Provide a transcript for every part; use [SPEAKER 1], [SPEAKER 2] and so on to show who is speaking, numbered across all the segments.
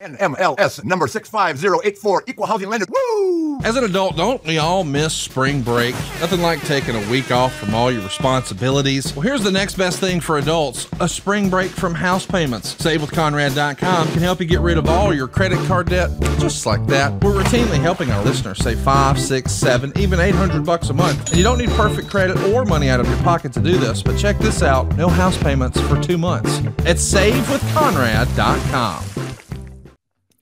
[SPEAKER 1] NMLS number 65084, equal housing lender. Woo!
[SPEAKER 2] As an adult, don't we all miss spring break? Nothing like taking a week off from all your responsibilities. Well, here's the next best thing for adults a spring break from house payments. SaveWithConrad.com can help you get rid of all your credit card debt just like that. We're routinely helping our listeners save five, six, seven, even 800 bucks a month. And you don't need perfect credit or money out of your pocket to do this, but check this out no house payments for two months at SaveWithConrad.com.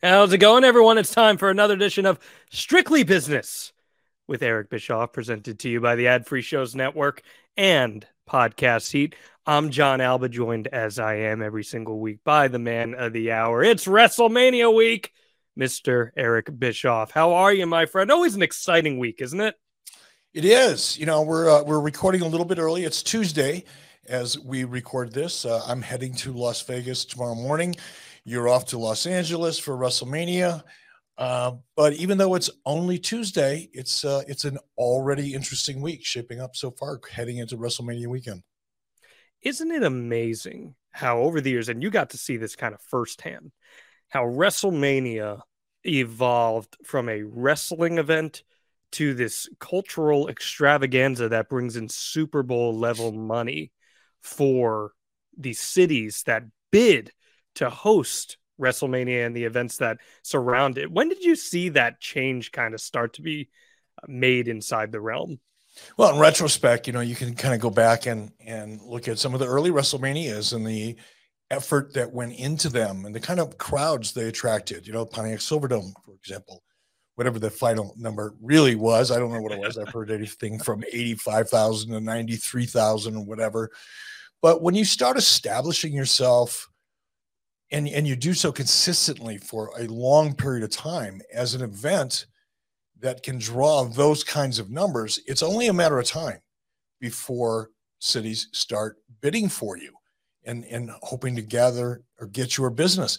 [SPEAKER 3] How's it going, everyone? It's time for another edition of Strictly Business with Eric Bischoff, presented to you by the Ad Free Shows Network and Podcast Heat. I'm Jon Alba, joined as I am every single week by the man of the hour. It's WrestleMania week, Mr. Eric Bischoff. How are you, my friend? Always an exciting week, isn't it?
[SPEAKER 4] It is. You know, we're uh, we're recording a little bit early. It's Tuesday as we record this. Uh, I'm heading to Las Vegas tomorrow morning you're off to Los Angeles for WrestleMania. Uh, but even though it's only Tuesday, it's uh, it's an already interesting week shaping up so far, heading into WrestleMania weekend.
[SPEAKER 3] Isn't it amazing how over the years, and you got to see this kind of firsthand, how WrestleMania evolved from a wrestling event to this cultural extravaganza that brings in Super Bowl level money for the cities that bid to host WrestleMania and the events that surround it. When did you see that change kind of start to be uh, made inside the realm?
[SPEAKER 4] Well, in retrospect, you know, you can kind of go back and and look at some of the early WrestleManias and the effort that went into them and the kind of crowds they attracted. You know, Pontiac Silverdome, for example, whatever the final number really was. I don't know what it was. I've heard anything from 85,000 to 93,000 or whatever. But when you start establishing yourself and and you do so consistently for a long period of time as an event that can draw those kinds of numbers it's only a matter of time before cities start bidding for you and and hoping to gather or get your business.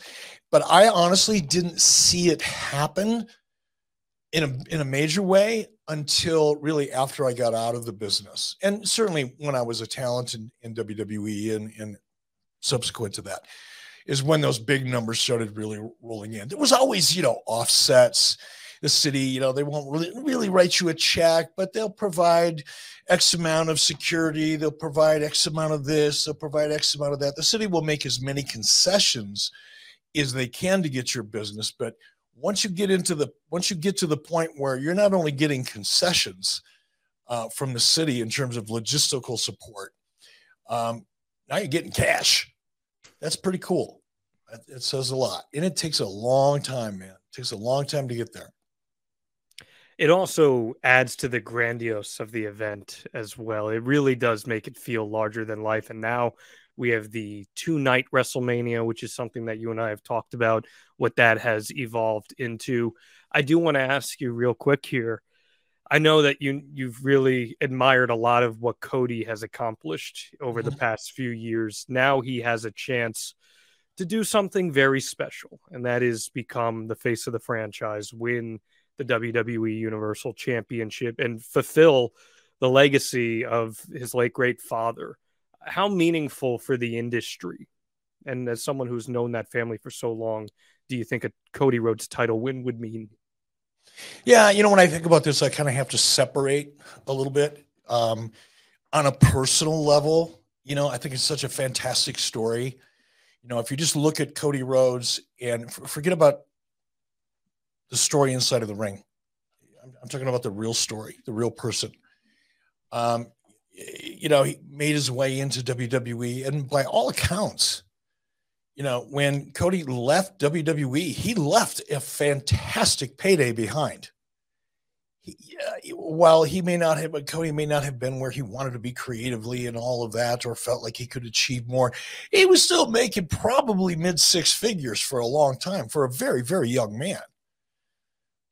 [SPEAKER 4] But i honestly didn't see it happen in a in a major way until really after i got out of the business. And certainly when i was a talent in, in wwe and, and subsequent to that is when those big numbers started really rolling in. There was always, you know, offsets. The city, you know, they won't really really write you a check, but they'll provide X amount of security. They'll provide X amount of this. They'll provide X amount of that. The city will make as many concessions as they can to get your business. But once you get into the once you get to the point where you're not only getting concessions uh, from the city in terms of logistical support, um, now you're getting cash that's pretty cool. It says a lot. And it takes a long time, man. It takes a long time to get there.
[SPEAKER 3] It also adds to the grandiose of the event as well. It really does make it feel larger than life. And now we have the two night WrestleMania, which is something that you and I have talked about, what that has evolved into. I do want to ask you real quick here. I know that you you've really admired a lot of what Cody has accomplished over mm-hmm. the past few years. Now he has a chance to do something very special, and that is become the face of the franchise, win the WWE Universal Championship, and fulfill the legacy of his late great father. How meaningful for the industry, and as someone who's known that family for so long, do you think a Cody Rhodes title win would mean?
[SPEAKER 4] Yeah, you know, when I think about this, I kind of have to separate a little bit. Um, on a personal level, you know, I think it's such a fantastic story. You know, if you just look at Cody Rhodes and forget about the story inside of the ring, I'm, I'm, talking about the real story, the real person. Um, you know, he made his way into WWE, and by all accounts, you know, when Cody left WWE, he left a fantastic payday behind. He, uh, while he may not have, Cody may not have been where he wanted to be creatively and all of that, or felt like he could achieve more, he was still making probably mid six figures for a long time for a very, very young man.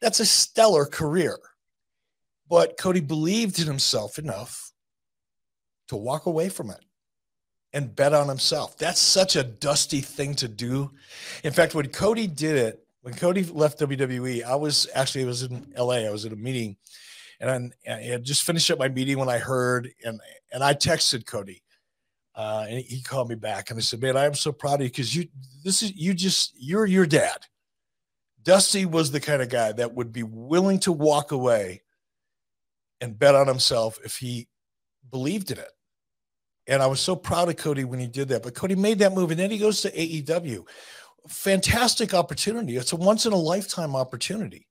[SPEAKER 4] That's a stellar career. But Cody believed in himself enough to walk away from it and bet on himself. That's such a dusty thing to do. In fact, when Cody did it, when Cody left WWE, I was actually I was in LA. I was at a meeting, and I, I had just finished up my meeting when I heard and and I texted Cody, uh, and he called me back and I said, "Man, I am so proud of you because you this is you just you're your dad." Dusty was the kind of guy that would be willing to walk away and bet on himself if he believed in it. And I was so proud of Cody when he did that. But Cody made that move, and then he goes to AEW. Fantastic opportunity. It's a once in a lifetime opportunity,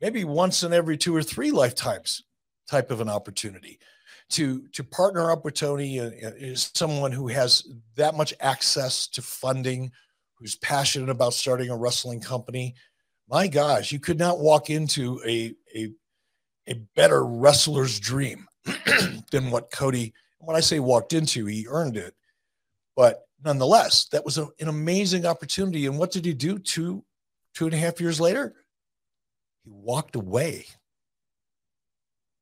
[SPEAKER 4] maybe once in every two or three lifetimes type of an opportunity to to partner up with Tony uh, uh, is someone who has that much access to funding, who's passionate about starting a wrestling company. My gosh, you could not walk into a a a better wrestler's dream than what Cody when I say walked into, he earned it. But nonetheless, that was a, an amazing opportunity. And what did he do two, two and a half years later? He walked away.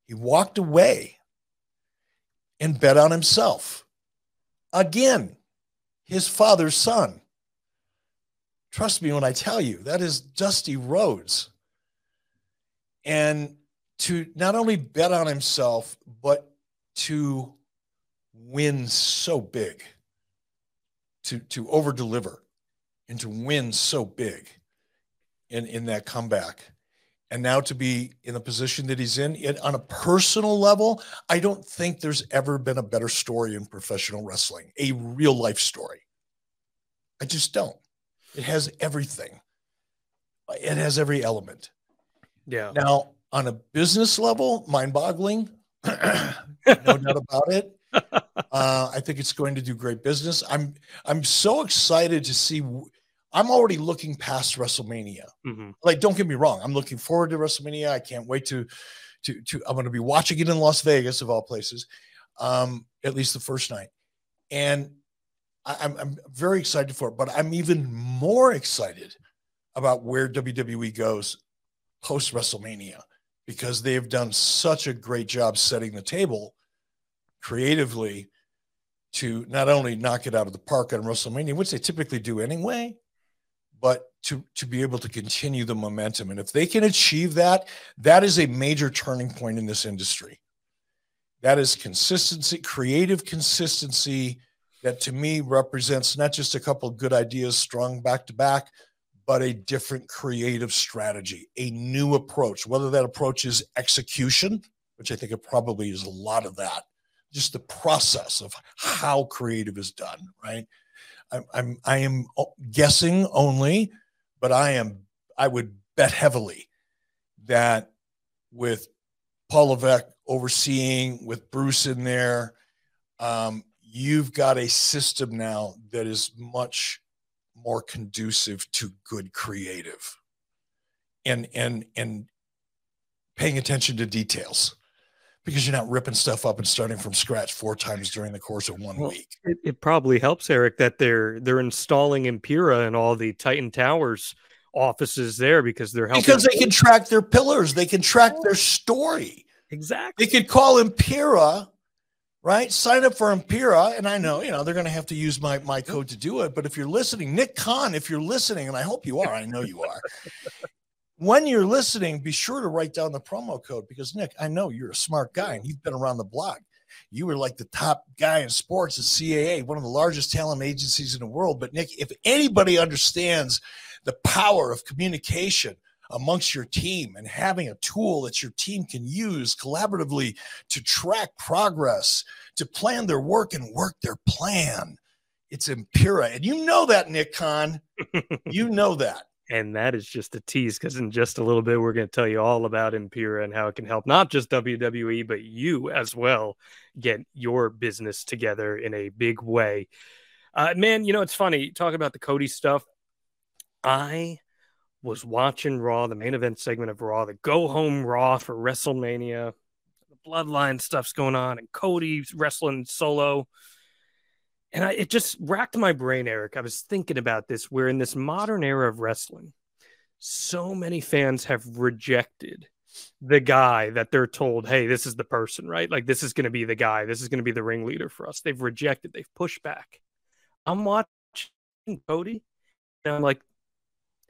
[SPEAKER 4] He walked away and bet on himself. Again, his father's son. Trust me when I tell you, that is Dusty Rhodes. And to not only bet on himself, but to win so big, to to over deliver, and to win so big in in that comeback, and now to be in the position that he's in, it, on a personal level, I don't think there's ever been a better story in professional wrestling, a real life story. I just don't. It has everything. It has every element.
[SPEAKER 3] Yeah.
[SPEAKER 4] Now, on a business level, mind boggling, no doubt about it uh, I think it's going to do great business. I'm I'm so excited to see. I'm already looking past WrestleMania. Mm-hmm. Like, don't get me wrong. I'm looking forward to WrestleMania. I can't wait to to to. I'm going to be watching it in Las Vegas of all places, um, at least the first night, and I, I'm I'm very excited for it. But I'm even more excited about where WWE goes post WrestleMania because they have done such a great job setting the table creatively to not only knock it out of the park on WrestleMania, which they typically do anyway, but to to be able to continue the momentum. And if they can achieve that, that is a major turning point in this industry. That is consistency, creative consistency that to me represents not just a couple of good ideas strung back to back, but a different creative strategy, a new approach, whether that approach is execution, which I think it probably is a lot of that, just the process of how creative is done, right? I'm, I'm I am guessing only, but I am I would bet heavily that with Paul Levesque overseeing, with Bruce in there, um, you've got a system now that is much more conducive to good creative and and and paying attention to details because you're not ripping stuff up and starting from scratch four times during the course of one well, week.
[SPEAKER 3] It, it, probably helps, Eric, that they're they're installing Empiraa and all the Titan Towers offices there because they're helping.
[SPEAKER 4] Because they can track their pillars, they can track their story.
[SPEAKER 3] Exactly.
[SPEAKER 4] They could call Empiraa, right? Sign up for Empiraa, and I know you know they're going to have to use my my code to do it. But if you're listening, Nick Khan, if you're listening, and I hope you are, I know you are. When you're listening, be sure to write down the promo code because Nick, I know you're a smart guy and you've been around the block. You were like the top guy in sports at CAA, one of the largest talent agencies in the world. But Nick, if anybody understands the power of communication amongst your team and having a tool that your team can use collaboratively to track progress, to plan their work and work their plan. It's Empiraa. And you know that, Nick Khan. you know that.
[SPEAKER 3] And that is just a tease because in just a little bit, we're going to tell you all about Empiraa and how it can help not just WWE, but you as well get your business together in a big way. Uh, man, you know, it's funny talking about the Cody stuff. I was watching Raw, the main event segment of Raw, the go home Raw for WrestleMania. The bloodline stuff's going on, and Cody's wrestling solo. And I, it just racked my brain, Eric. I was thinking about this. We're in this modern era of wrestling. So many fans have rejected the guy that they're told, hey, this is the person, right? Like, this is going to be the guy. This is going to be the ringleader for us. They've rejected, they've pushed back. I'm watching Cody, and I'm like,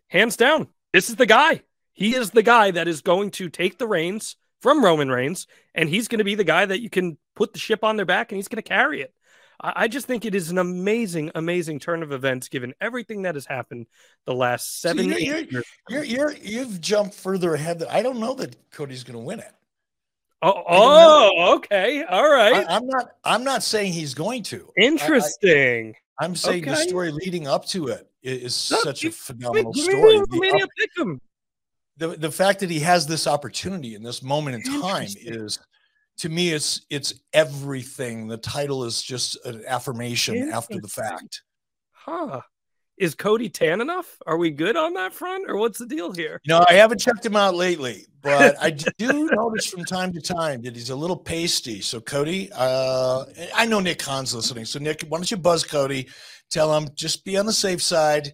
[SPEAKER 3] hands down, this is the guy. He is the guy that is going to take the reins from Roman Reigns, and he's going to be the guy that you can put the ship on their back and he's going to carry it. I just think it is an amazing, amazing turn of events given everything that has happened the last seven
[SPEAKER 4] so you're,
[SPEAKER 3] years.
[SPEAKER 4] You're, you're, you have jumped further ahead. I don't know that Cody's going to win it.
[SPEAKER 3] Oh, oh okay. All right.
[SPEAKER 4] I, am not. I'm not saying he's going to.
[SPEAKER 3] Interesting.
[SPEAKER 4] I, am saying okay. the story leading up to it is no, such a phenomenal story. The, the, the fact that he has this opportunity in this moment in time is to me it's it's everything. The title is just an affirmation after the fact.
[SPEAKER 3] Huh. Is cody tan enough? Are we good on that front or what's the deal here?
[SPEAKER 4] No i haven't checked him out lately but i do notice from time to time that he's a little pasty. So cody uh i know nick Khan's listening. So nick why don't you buzz cody tell them just be on the safe side.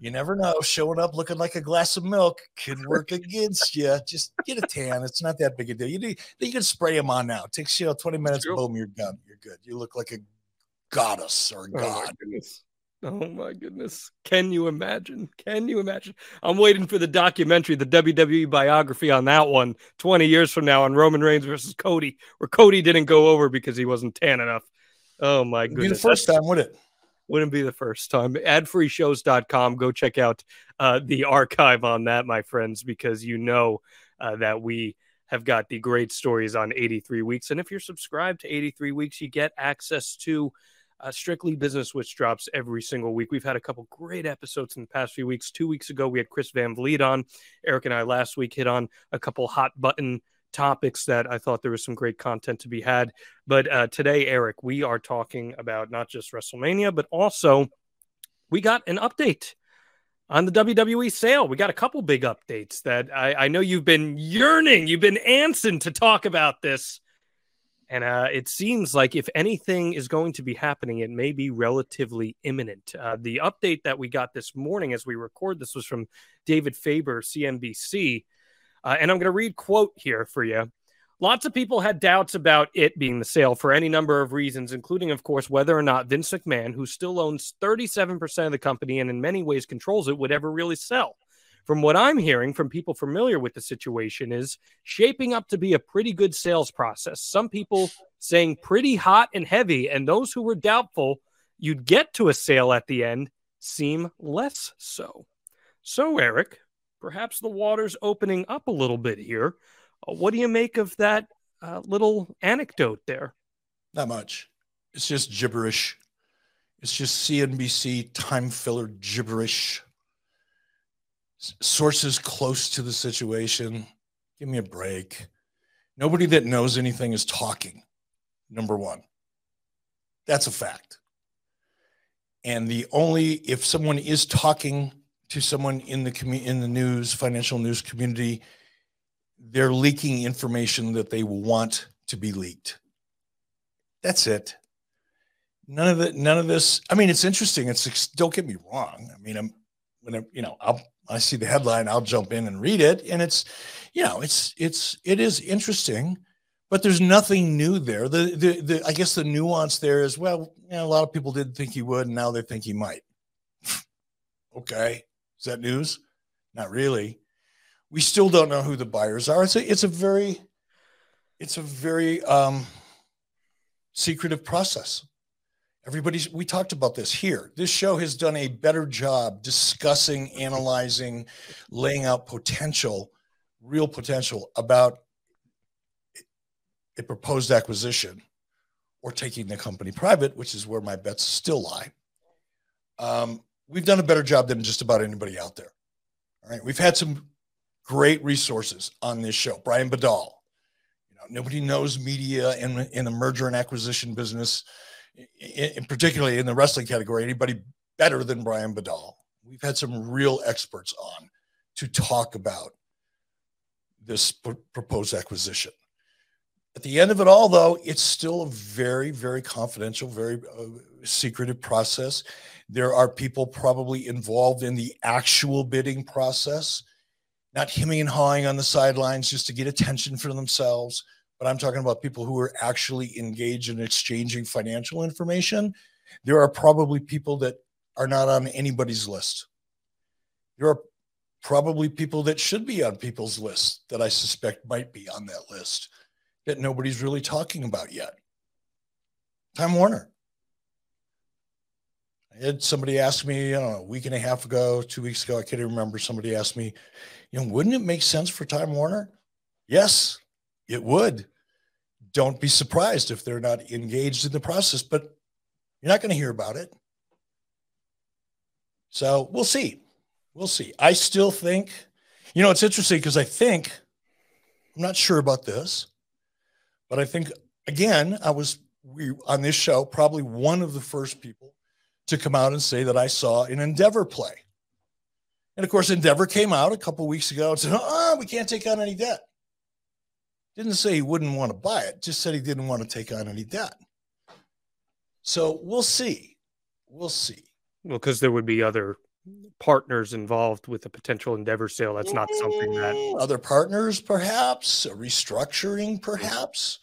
[SPEAKER 4] You never know. Showing up looking like a glass of milk could work against you. Just get a tan. It's not that big a deal. You need, you can spray them on now. It takes you know 20 minutes, boom, you're done. You're good. You look like a goddess or a oh god.
[SPEAKER 3] Oh my goodness. Can you imagine? Can you imagine? I'm waiting for the documentary, the WWE biography on that one 20 years from now on Roman Reigns versus Cody, where Cody didn't go over because he wasn't tan enough. Oh my goodness.
[SPEAKER 4] Be the first time, would it?
[SPEAKER 3] Wouldn't be the first time. Adfreeshows.com. Go check out uh, the archive on that, my friends, because you know uh, that we have got the great stories on 83 weeks. And if you're subscribed to 83 weeks, you get access to uh, Strictly Business, which drops every single week. We've had a couple great episodes in the past few weeks. Two weeks ago, we had Chris Van Vliet on. Eric and I last week hit on a couple hot button topics that I thought there was some great content to be had. But uh, today, Eric, we are talking about not just WrestleMania, but also we got an update on the WWE sale. We got a couple big updates that I, I know you've been yearning, you've been answering to talk about this. And uh, it seems like if anything is going to be happening, it may be relatively imminent. Uh, the update that we got this morning as we record this was from David Faber, CNBC. Uh, and I'm going to read quote here for you. Lots of people had doubts about it being the sale for any number of reasons, including, of course, whether or not Vince McMahon, who still owns 37% of the company and in many ways controls it, would ever really sell. From what I'm hearing from people familiar with the situation, is shaping up to be a pretty good sales process. Some people saying pretty hot and heavy, and those who were doubtful you'd get to a sale at the end seem less so. So, Eric, perhaps the water's opening up a little bit here. Uh, what do you make of that uh, little anecdote there?
[SPEAKER 4] Not much. It's just gibberish. It's just CNBC time filler gibberish. S- sources close to the situation. Give me a break. Nobody that knows anything is talking. Number one. That's a fact. And the only, if someone is talking to someone in the commu- in the news, financial news community, they're leaking information that they want to be leaked. That's it. None of it. None of this. I mean, it's interesting. It's don't get me wrong. I mean, I'm when I, you know, I'll I see the headline, I'll jump in and read it, and it's, you know, it's it's it is interesting, but there's nothing new there. The, the, the I guess the nuance there is well, you know, a lot of people didn't think he would, and now they think he might. okay, is that news? Not really. We still don't know who the buyers are. It's a it's a very it's a very um, secretive process. Everybody's we talked about this here. This show has done a better job discussing, analyzing, laying out potential, real potential about a proposed acquisition or taking the company private, which is where my bets still lie. Um, we've done a better job than just about anybody out there. All right. We've had some great resources on this show. Brian Bedell. You know, nobody knows media in, in the merger and acquisition business, in, in particularly in the wrestling category, anybody better than Brian Bedell. We've had some real experts on to talk about this p- proposed acquisition. At the end of it all, though, it's still a very, very confidential, very uh, secretive process. There are people probably involved in the actual bidding process, not hemming and hawing on the sidelines just to get attention for themselves. But I'm talking about people who are actually engaged in exchanging financial information. There are probably people that are not on anybody's list. There are probably people that should be on people's lists that I suspect might be on that list that nobody's really talking about yet. Time Warner. Had somebody asked me, know, a week and a half ago, two weeks ago, I can't even remember. Somebody asked me, you know, wouldn't it make sense for Time Warner? Yes, it would. Don't be surprised if they're not engaged in the process, but you're not going to hear about it. So we'll see. We'll see. I still think, you know, it's interesting because I think, I'm not sure about this, but I think again, I was we on this show probably one of the first people to come out and say that I saw an Endeavor play. And of course, Endeavor came out a couple weeks ago and said, "Oh, we can't take on any debt." Didn't say he wouldn't want to buy it; just said he didn't want to take on any debt. So we'll see. We'll see.
[SPEAKER 3] Well, because there would be other partners involved with a potential Endeavor sale. That's not something that
[SPEAKER 4] other partners, perhaps a restructuring, perhaps.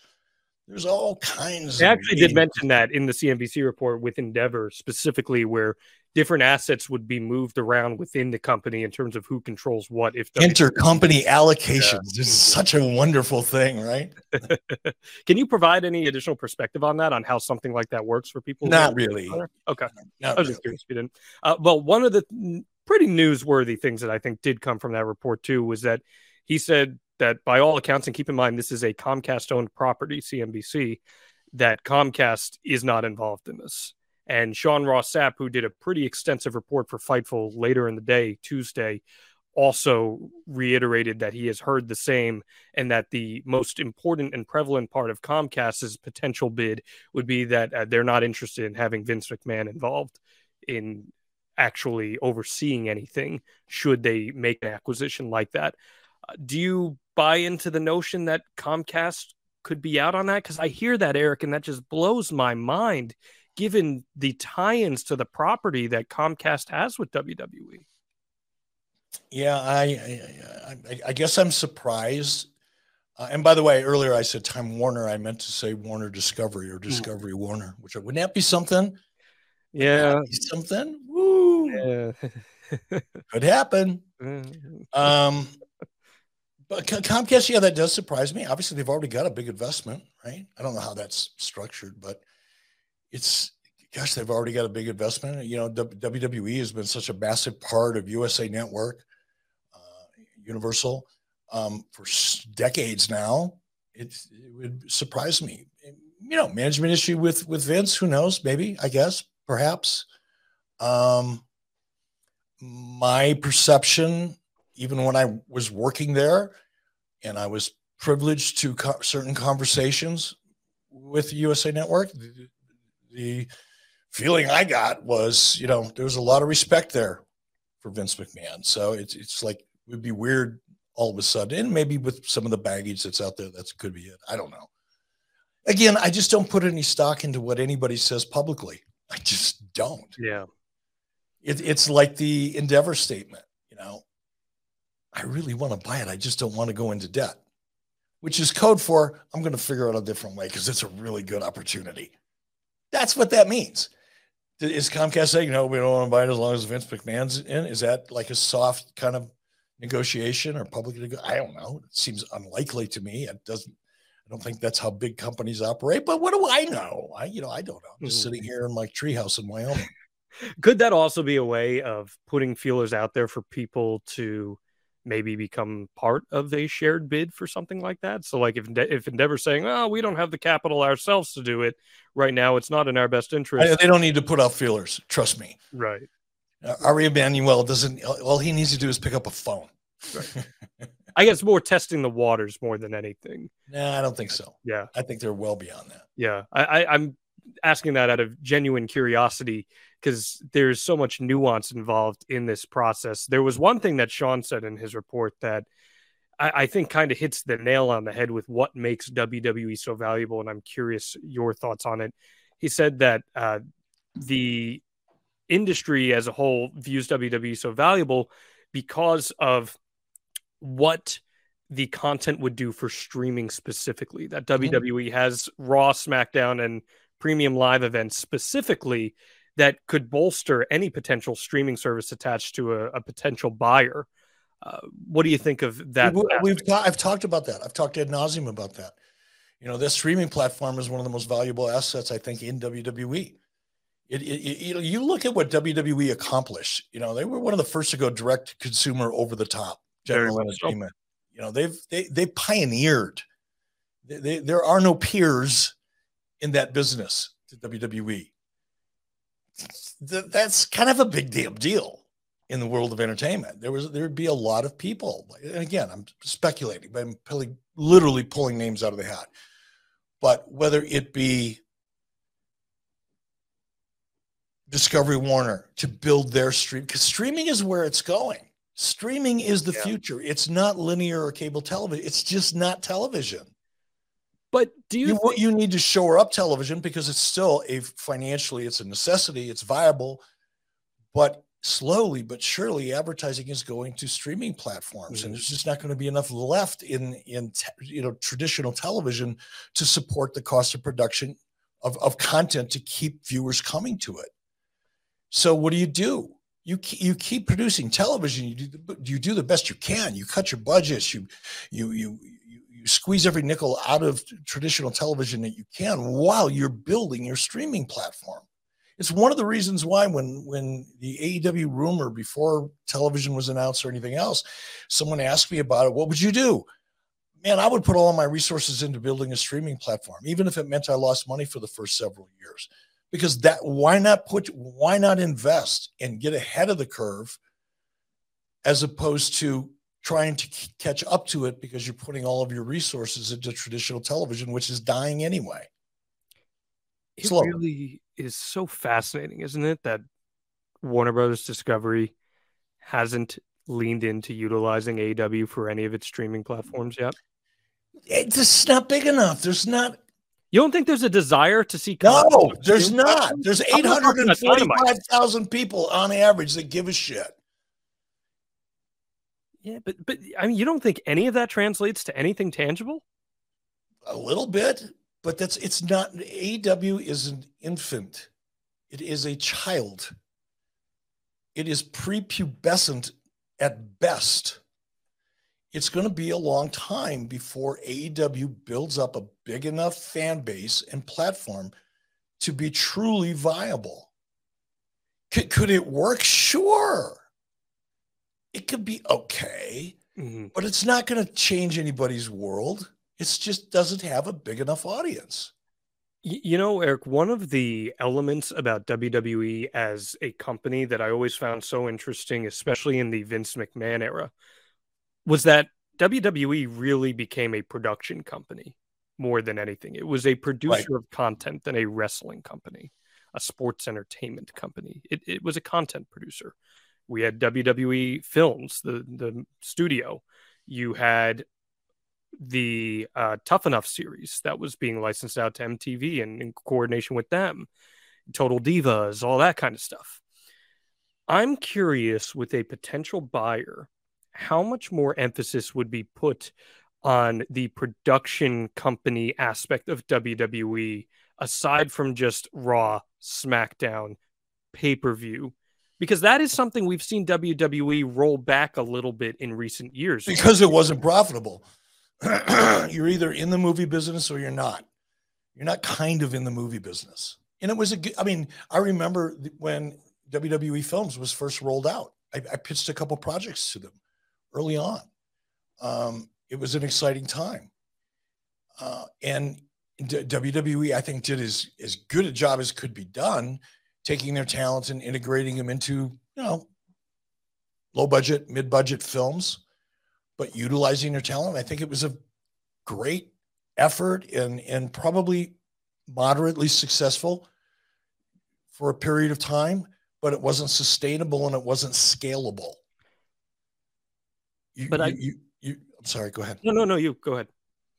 [SPEAKER 4] There's all kinds.
[SPEAKER 3] They
[SPEAKER 4] of
[SPEAKER 3] actually did mention that in the CNBC report with Endeavor specifically, where different assets would be moved around within the company in terms of who controls what. If the,
[SPEAKER 4] intercompany allocations this is such a wonderful thing, right?
[SPEAKER 3] can you provide any additional perspective on that, on how something like that works for people?
[SPEAKER 4] Not really.
[SPEAKER 3] Okay.
[SPEAKER 4] Not
[SPEAKER 3] I was just
[SPEAKER 4] really.
[SPEAKER 3] curious if you didn't. Uh, well, one of the pretty newsworthy things that I think did come from that report too was that he said that by all accounts, and keep in mind this is a Comcast owned property, CNBC, that Comcast is not involved in this. And Sean Ross Sapp, who did a pretty extensive report for Fightful later in the day, Tuesday, also reiterated that he has heard the same and that the most important and prevalent part of Comcast's potential bid would be that uh, they're not interested in having Vince McMahon involved in actually overseeing anything should they make an acquisition like that. Do you buy into the notion that Comcast could be out on that? Because I hear that, Eric, and that just blows my mind given the tie ins to the property that Comcast has with. WWE.
[SPEAKER 4] Yeah, I, I, I, guess I'm surprised. Uh, and by the way, earlier I said Time Warner. I meant to say Warner Discovery or Discovery Warner. Which wouldn't that be something?
[SPEAKER 3] Yeah.
[SPEAKER 4] Be something. Woo!
[SPEAKER 3] Yeah.
[SPEAKER 4] Could happen. Um, but Comcast, yeah, that does surprise me. Obviously, they've already got a big investment, right? I don't know how that's structured, but it's gosh, they've already got a big investment. You know, WWE has been such a massive part of USA Network, uh, Universal, um, for decades now. It, it would surprise me. You know, management issue with with Vince. Who knows? Maybe. I guess. Perhaps. Um, my perception, even when I was working there, and I was privileged to co- certain conversations with USA Network, the, the feeling I got was, you know, there was a lot of respect there for Vince McMahon. So it's it's like it would be weird all of a sudden, and maybe with some of the baggage that's out there, that could be it. I don't know. Again, I just don't put any stock into what anybody says publicly. I just don't
[SPEAKER 3] Yeah.
[SPEAKER 4] it, it's like the endeavor statement you know i really want to buy it i just don't want to go into debt which is code for I'm going to figure out a different way because it's a really good opportunity. That's what that means. Is Comcast saying no? We don't want to buy it as long as Vince McMahon's in. Is that like a soft kind of negotiation or public? I don't know. It seems unlikely to me. It doesn't. I don't think that's how big companies operate. But what do I know? I you know I don't know. I'm just mm-hmm. sitting here in my treehouse in Wyoming.
[SPEAKER 3] Could that also be a way of putting feelers out there for people to maybe become part of a shared bid for something like that? So, like if if Endeavor's saying, "Oh, we don't have the capital ourselves to do it right now; it's not in our best interest,"
[SPEAKER 4] I, they don't need to put out feelers. Trust me.
[SPEAKER 3] Right.
[SPEAKER 4] Uh, Ari Emanuel doesn't. All he needs to do is pick up a phone.
[SPEAKER 3] Right. I guess more testing the waters more than anything.
[SPEAKER 4] Nah, I don't think so.
[SPEAKER 3] Yeah,
[SPEAKER 4] I think they're well beyond that.
[SPEAKER 3] Yeah, I, I I'm asking that out of genuine curiosity because there's so much nuance involved in this process. There was one thing that Sean said in his report that I, I think kind of hits the nail on the head with what makes WWE so valuable, and I'm curious your thoughts on it. He said that uh, the industry as a whole views WWE so valuable because of what the content would do for streaming specifically. That mm-hmm. WWE has Raw, SmackDown, and premium live events specifically that could bolster any potential streaming service attached to a, a potential buyer. Uh, what do you think of that?
[SPEAKER 4] We've ta- I've talked about that. I've talked ad nauseum about that. You know, this streaming platform is one of the most valuable assets I think in WWE. It, it, it, you look at what WWE accomplished. You know, they were one of the first to go direct to consumer over the top general entertainment. You know, they've they they pioneered. They, they, there are no peers in that business to WWE. That's kind of a big damn deal in the world of entertainment. There was there would be a lot of people. And again, I'm speculating, but I'm pulling, literally pulling names out of the hat. But whether it be Discovery Warner to build their stream, because streaming is where it's going. Streaming is the yeah. future. It's not linear or cable television. It's just not television.
[SPEAKER 3] But do you
[SPEAKER 4] you, think- you need to shore up television because it's still a financially it's a necessity, it's viable, but slowly but surely advertising is going to streaming platforms mm-hmm. and there's just not going to be enough left in in you know traditional television to support the cost of production of, of content to keep viewers coming to it. So what do you do? You you keep producing television you do the, you do the best you can. You cut your budgets you you you squeeze every nickel out of traditional television that you can while you're building your streaming platform. It's one of the reasons why when when the AEW rumor before television was announced or anything else, someone asked me about it. What would you do? Man, I would put all my resources into building a streaming platform, even if it meant I lost money for the first several years. Because that why not put why not invest and get ahead of the curve as opposed to trying to catch up to it because you're putting all of your resources into traditional television, which is dying anyway.
[SPEAKER 3] It really is so fascinating, isn't it? That Warner Brothers Discovery hasn't leaned into utilizing AEW for any of its streaming platforms yet.
[SPEAKER 4] It's just not big enough. There's not.
[SPEAKER 3] You don't think there's a desire to see?
[SPEAKER 4] No, there's not. There's 845,000 people on average that give a shit.
[SPEAKER 3] Yeah, but but I mean, you don't think any of that translates to anything tangible?
[SPEAKER 4] A little bit, but that's it's not. AEW is an infant. It is a child. It is prepubescent at best. It's going to be a long time before AEW builds up a big enough fan base and platform to be truly viable. Could, could it work? Sure it could be okay, mm-hmm. but it's not going to change anybody's world. It just doesn't have a big enough audience.
[SPEAKER 3] You know, Eric, one of the elements about WWE as a company that I always found so interesting, especially in the Vince McMahon era, was that WWE really became a production company more than anything. It was a producer right. of content than a wrestling company, a sports entertainment company. It, it was a content producer we had WWE Films, the the studio. You had the uh, Tough Enough series that was being licensed out to MTV and in coordination with them, Total Divas, all that kind of stuff. I'm curious with a potential buyer, how much more emphasis would be put on the production company aspect of WWE aside from just Raw, SmackDown, pay per view? Because that is something we've seen WWE roll back a little bit in recent years.
[SPEAKER 4] Because it wasn't profitable. you're either in the movie business or you're not. You're not kind of in the movie business. And it was a good, I mean, I remember when WWE Films was first rolled out. I, I pitched a couple projects to them early on. Um, it was an exciting time. Uh, and WWE, I think, did as, as good a job as could be done, taking their talents and integrating them into, you know, low budget, mid budget films, but utilizing their talent. I think it was a great effort and, and probably moderately successful for a period of time, but it wasn't sustainable and it wasn't scalable. You,
[SPEAKER 3] but
[SPEAKER 4] you,
[SPEAKER 3] I,
[SPEAKER 4] you, you, I'm sorry, go ahead.
[SPEAKER 3] No, no, no, you go ahead.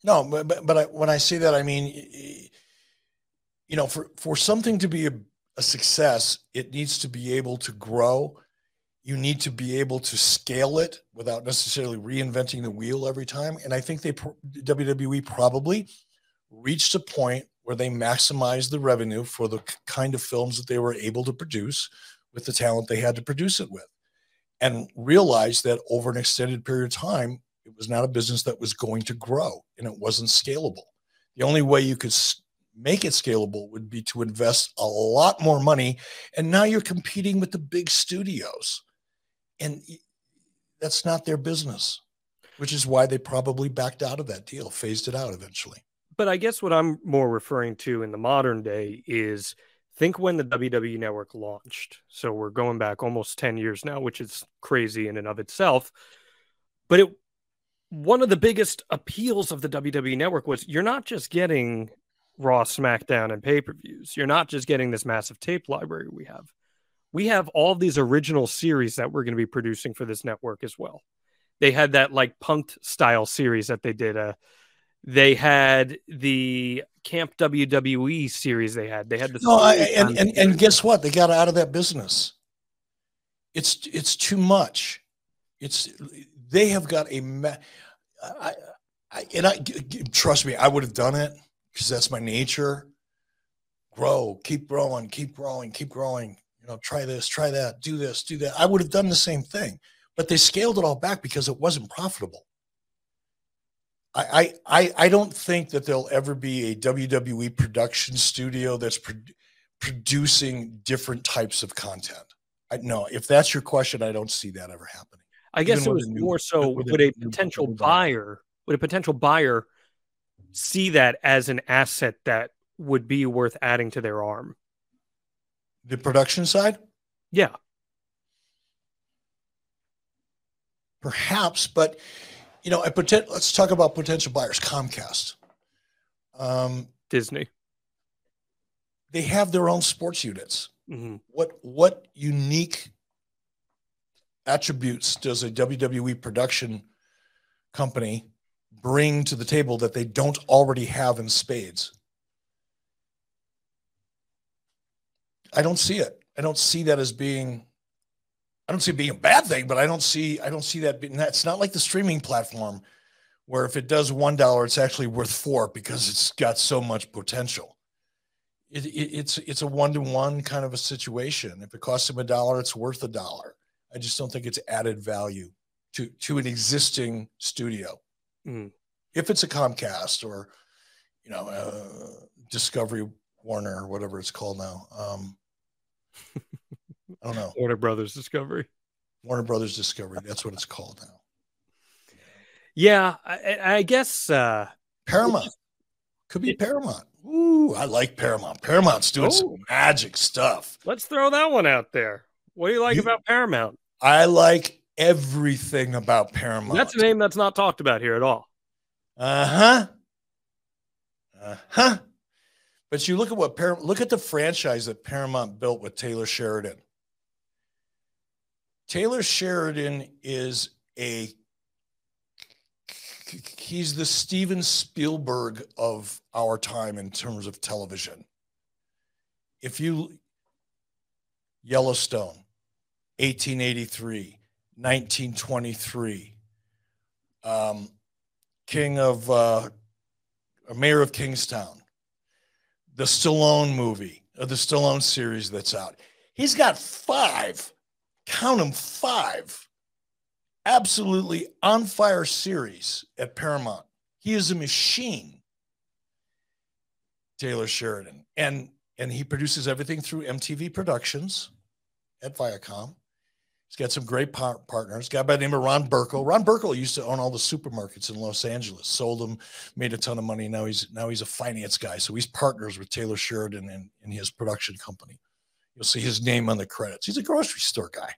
[SPEAKER 4] No, but but, but I, when I say that, I mean, you know, for for something to be a, a success, it needs to be able to grow. You need to be able to scale it without necessarily reinventing the wheel every time. And I think they WWE probably reached a point where they maximized the revenue for the kind of films that they were able to produce with the talent they had to produce it with, and realized that over an extended period of time, it was not a business that was going to grow and it wasn't scalable. The only way you could make it scalable would be to invest a lot more money. And now you're competing with the big studios. And that's not their business, which is why they probably backed out of that deal, phased it out eventually.
[SPEAKER 3] But I guess what I'm more referring to in the modern day is think when the WWE network launched. So we're going back almost 10 years now, which is crazy in and of itself. But it one of the biggest appeals of the WWE network was you're not just getting Raw, SmackDown, and pay per views. You're not just getting this massive tape library we have. We have all these original series that we're going to be producing for this network as well. They had that like punked style series that they did. Uh, they had the Camp WWE series. They had. They had the.
[SPEAKER 4] No, I, and, and and guess what? They got out of that business. It's it's too much. It's they have got a. I, I, and I trust me, I would have done it because that's my nature. Grow, keep growing, keep growing, keep growing. You know, try this, try that, do this, do that. I would have done the same thing, but they scaled it all back because it wasn't profitable. I, I, I don't think that there'll ever be a WWE production studio that's pro- producing different types of content. I no, if that's your question, I don't see that ever happening.
[SPEAKER 3] I guess it was new, more so would a potential buyer would a potential buyer see that as an asset that would be worth adding to their arm?
[SPEAKER 4] The production side?
[SPEAKER 3] Yeah.
[SPEAKER 4] Perhaps, but you know, a potent, let's talk about potential buyers. Comcast, um,
[SPEAKER 3] Disney.
[SPEAKER 4] They have their own sports units.
[SPEAKER 3] Mm-hmm.
[SPEAKER 4] What what unique attributes does a WWE production company bring to the table that they don't already have in spades? I don't see it. I don't see that as being I don't see it being a bad thing, but I don't see I don't see that being it's not like the streaming platform where if it does one dollar, it's actually worth four because it's got so much potential. It, it, it's it's a one to one kind of a situation. If it costs them a dollar, it's worth a dollar. I just don't think it's added value to to an existing studio.
[SPEAKER 3] Mm.
[SPEAKER 4] If it's a Comcast or you know uh, Discovery Warner or whatever it's called now, um, I don't know.
[SPEAKER 3] Warner Brothers Discovery.
[SPEAKER 4] Warner Brothers Discovery. That's what it's called now.
[SPEAKER 3] Yeah, I, I guess uh,
[SPEAKER 4] Paramount could be Paramount. Ooh, I like Paramount. Paramount's doing oh. some magic stuff.
[SPEAKER 3] Let's throw that one out there. What do you like you, about Paramount?
[SPEAKER 4] I like everything about Paramount.
[SPEAKER 3] That's a name that's not talked about here at all.
[SPEAKER 4] Uh huh. Uh huh. But you look at what Paramount, look at the franchise that Paramount built with Taylor Sheridan. Taylor Sheridan is a he's the Steven Spielberg of our time in terms of television. If you Yellowstone, 1883, 1923, um, king of uh, mayor of Kingstown, the Stallone movie, or the Stallone series that's out. He's got five, count them five, absolutely on fire series at Paramount. He is a machine. Taylor Sheridan. And and he produces everything through MTV Productions at Viacom. He's got some great par- partners. Guy by the name of Ron Burkle. Ron Burkle used to own all the supermarkets in Los Angeles. Sold them, made a ton of money. Now he's now he's a finance guy. So he's partners with Taylor Sheridan and, his production company. You'll see his name on the credits. He's a grocery store guy.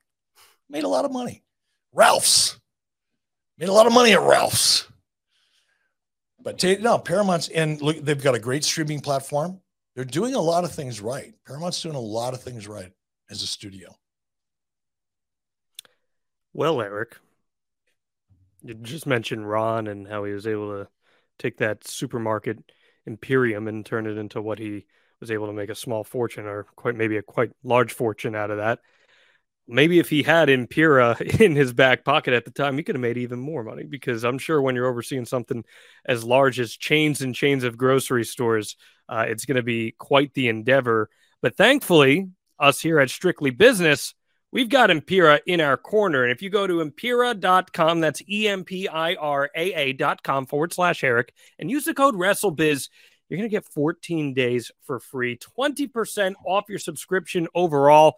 [SPEAKER 4] Made a lot of money. Ralph's made a lot of money at Ralph's. But no, Paramount's and look, they've got a great streaming platform. They're doing a lot of things right. Paramount's doing a lot of things right as a studio.
[SPEAKER 3] Well, Eric, you just mentioned Ron and how he was able to take that supermarket imperium and turn it into what he was able to make a small fortune or quite maybe a quite large fortune out of that. Maybe if he had Impera in his back pocket at the time, he could have made even more money because I'm sure when you're overseeing something as large as chains and chains of grocery stores, uh, it's going to be quite the endeavor. But thankfully, us here at Strictly Business, we've got Empiraa in our corner. And if you go to Empiraa.com, that's E M P I R A A.com forward slash Eric, and use the code WrestleBiz, you're going to get 14 days for free, 20% off your subscription overall.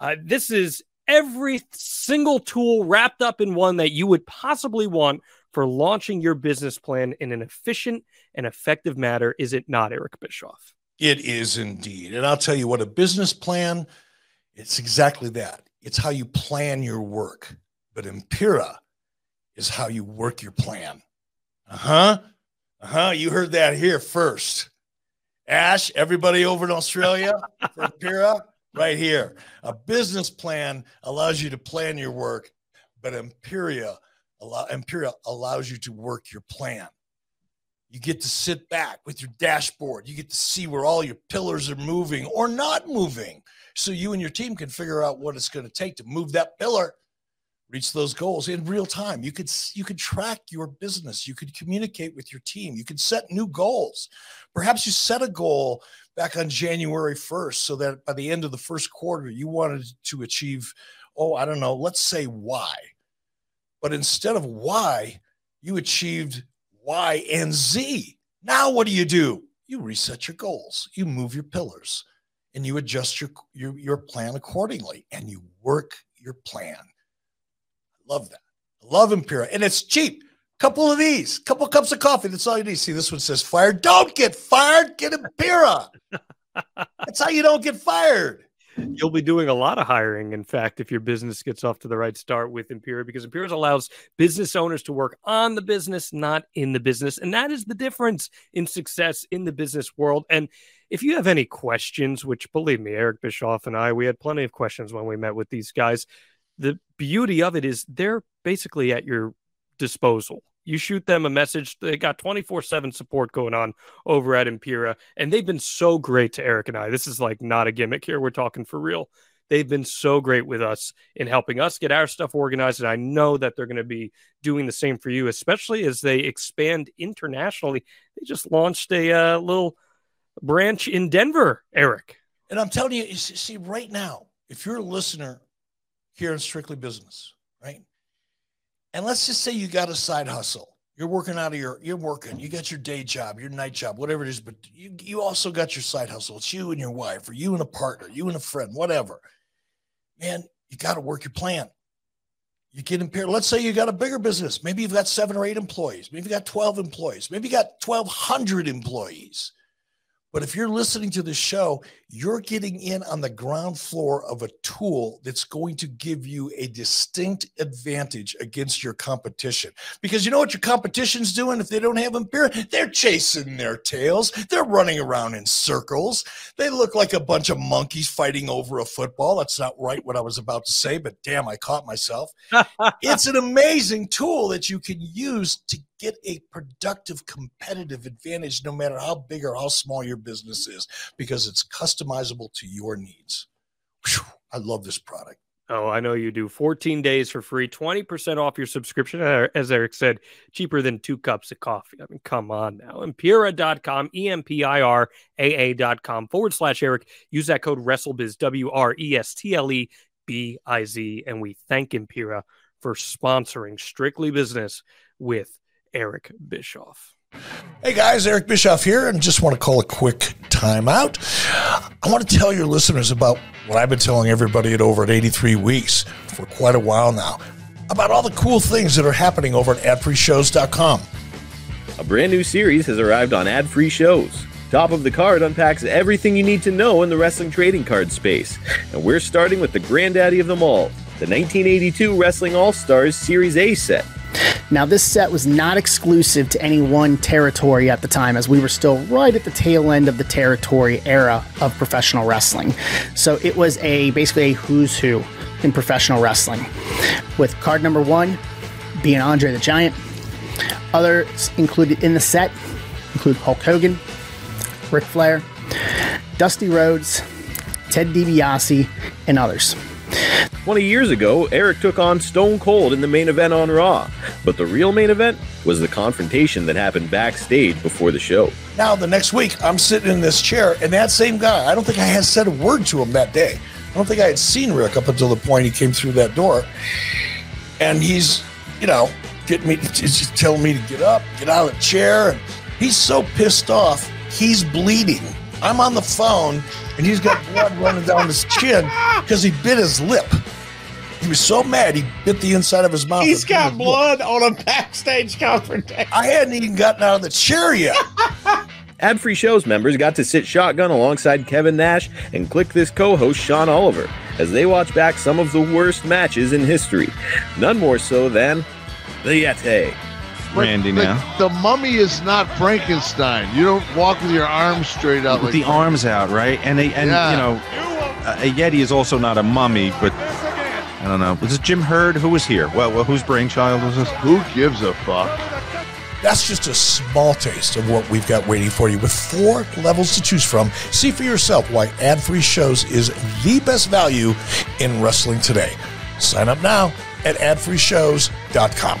[SPEAKER 3] Uh, this is every single tool wrapped up in one that you would possibly want for launching your business plan in an efficient and effective manner, is it not, Eric Bischoff?
[SPEAKER 4] It is indeed. And I'll tell you what, a business plan, it's exactly that. It's how you plan your work. But Empiraa is how you work your plan. Uh huh. Uh huh. You heard that here first. Ash, everybody over in Australia for Empiraa, right here. A business plan allows you to plan your work, but Empiraa allow, Empiraa allows you to work your plan. You get to sit back with your dashboard. You get to see where all your pillars are moving or not moving. So you and your team can figure out what it's going to take to move that pillar, reach those goals in real time. You could you could track your business. You could communicate with your team. You could set new goals. Perhaps you set a goal back on January 1st so that by the end of the first quarter you wanted to achieve oh, I don't know, let's say Y. But instead of Y, you achieved Y, and Z. Now, what do you do? You reset your goals, you move your pillars, and you adjust your, your, your plan accordingly, and you work your plan. I love that. I love Empiraa, and it's cheap. Couple of these, couple of cups of coffee. That's all you need. See, this one says fired. Don't get fired. Get Empiraa. That's how you don't get fired. Mm-hmm.
[SPEAKER 3] You'll be doing a lot of hiring, in fact, if your business gets off to the right start with Empiraa, because Empiraa allows business owners to work on the business, not in the business. And that is the difference in success in the business world. And if you have any questions, which believe me, Eric Bischoff and I, we had plenty of questions when we met with these guys. The beauty of it is they're basically at your disposal. You shoot them a message. They got 24 7 support going on over at Empiraa, and they've been so great to Eric and I. This is like not a gimmick here. We're talking for real. They've been so great with us in helping us get our stuff organized. And I know that they're going to be doing the same for you, especially as they expand internationally. They just launched a uh, little branch in Denver, Eric.
[SPEAKER 4] And I'm telling you, you see, right now, if you're a listener here in Strictly Business, right? And let's just say you got a side hustle. You're working out of your, you're working, you got your day job, your night job, whatever it is, but you, you also got your side hustle. It's you and your wife, or you and a partner, you and a friend, whatever. Man, you got to work your plan. You get impaired. Let's say you got a bigger business. Maybe you've got seven or eight employees. Maybe you got 12 employees. Maybe you got 1,200 employees. But if you're listening to the show, you're getting in on the ground floor of a tool that's going to give you a distinct advantage against your competition. Because you know what your competition's doing if they don't have Empiraa? They're chasing their tails. They're running around in circles. They look like a bunch of monkeys fighting over a football. That's not right what I was about to say, but damn, I caught myself. it's an amazing tool that you can use to get a productive competitive advantage no matter how big or how small your business is because it's customizable to your needs. Whew, I love this product.
[SPEAKER 3] Oh, I know you do. 14 days for free, 20% off your subscription. As Eric said, cheaper than two cups of coffee. I mean, come on now. Empiraa.com, E M P I R A A.com forward slash Eric. Use that code WrestleBiz, W R E S T L E B I Z. And we thank Empiraa for sponsoring Strictly Business with Eric Bischoff.
[SPEAKER 4] Hey guys, Eric Bischoff here, and just want to call a quick timeout. I want to tell your listeners about what I've been telling everybody at over at 83 Weeks for quite a while now about all the cool things that are happening over at adfreeshows.com.
[SPEAKER 5] A brand new series has arrived on ad free shows. Top of the Card unpacks everything you need to know in the wrestling trading card space. And we're starting with the granddaddy of them all the 1982 Wrestling All Stars Series A set.
[SPEAKER 6] Now, this set was not exclusive to any one territory at the time, as we were still right at the tail end of the territory era of professional wrestling. So it was a basically a who's who in professional wrestling, with card number one being Andre the Giant. Others included in the set include Hulk Hogan, Ric Flair, Dusty Rhodes, Ted DiBiase, and others.
[SPEAKER 5] 20 years ago, Eric took on Stone Cold in the main event on Raw. But the real main event was the confrontation that happened backstage before the show.
[SPEAKER 4] Now, the next week, I'm sitting in this chair, and that same guy, I don't think I had said a word to him that day. I don't think I had seen Rick up until the point he came through that door. And he's, you know, getting me, telling me to get up, get out of the chair. And he's so pissed off, he's bleeding. I'm on the phone, and he's got blood running down his chin because he bit his lip. He was so mad, he bit the inside of his mouth.
[SPEAKER 7] He's got
[SPEAKER 4] his
[SPEAKER 7] blood on a backstage confrontation.
[SPEAKER 4] I hadn't even gotten out of the chair yet.
[SPEAKER 5] Ad free shows members got to sit shotgun alongside Kevin Nash and Kliq This co host Sean Oliver as they watch back some of the worst matches in history. None more so than the Yeti.
[SPEAKER 8] But
[SPEAKER 9] Randy
[SPEAKER 8] the,
[SPEAKER 9] now.
[SPEAKER 8] The mummy is not Frankenstein. You don't walk with your arms straight out.
[SPEAKER 9] with
[SPEAKER 8] like
[SPEAKER 9] the arms out, right? And a, and
[SPEAKER 8] Yeah.
[SPEAKER 9] you know, a, a yeti is also not a mummy, but I don't know. Was it Jim Herd who was here? Well, well whose brainchild was this?
[SPEAKER 8] Who gives a fuck?
[SPEAKER 4] That's just a small taste of what we've got waiting for you with four levels to choose from. See for yourself why ad free shows is the best value in wrestling today. Sign up now at adfreeshows.com.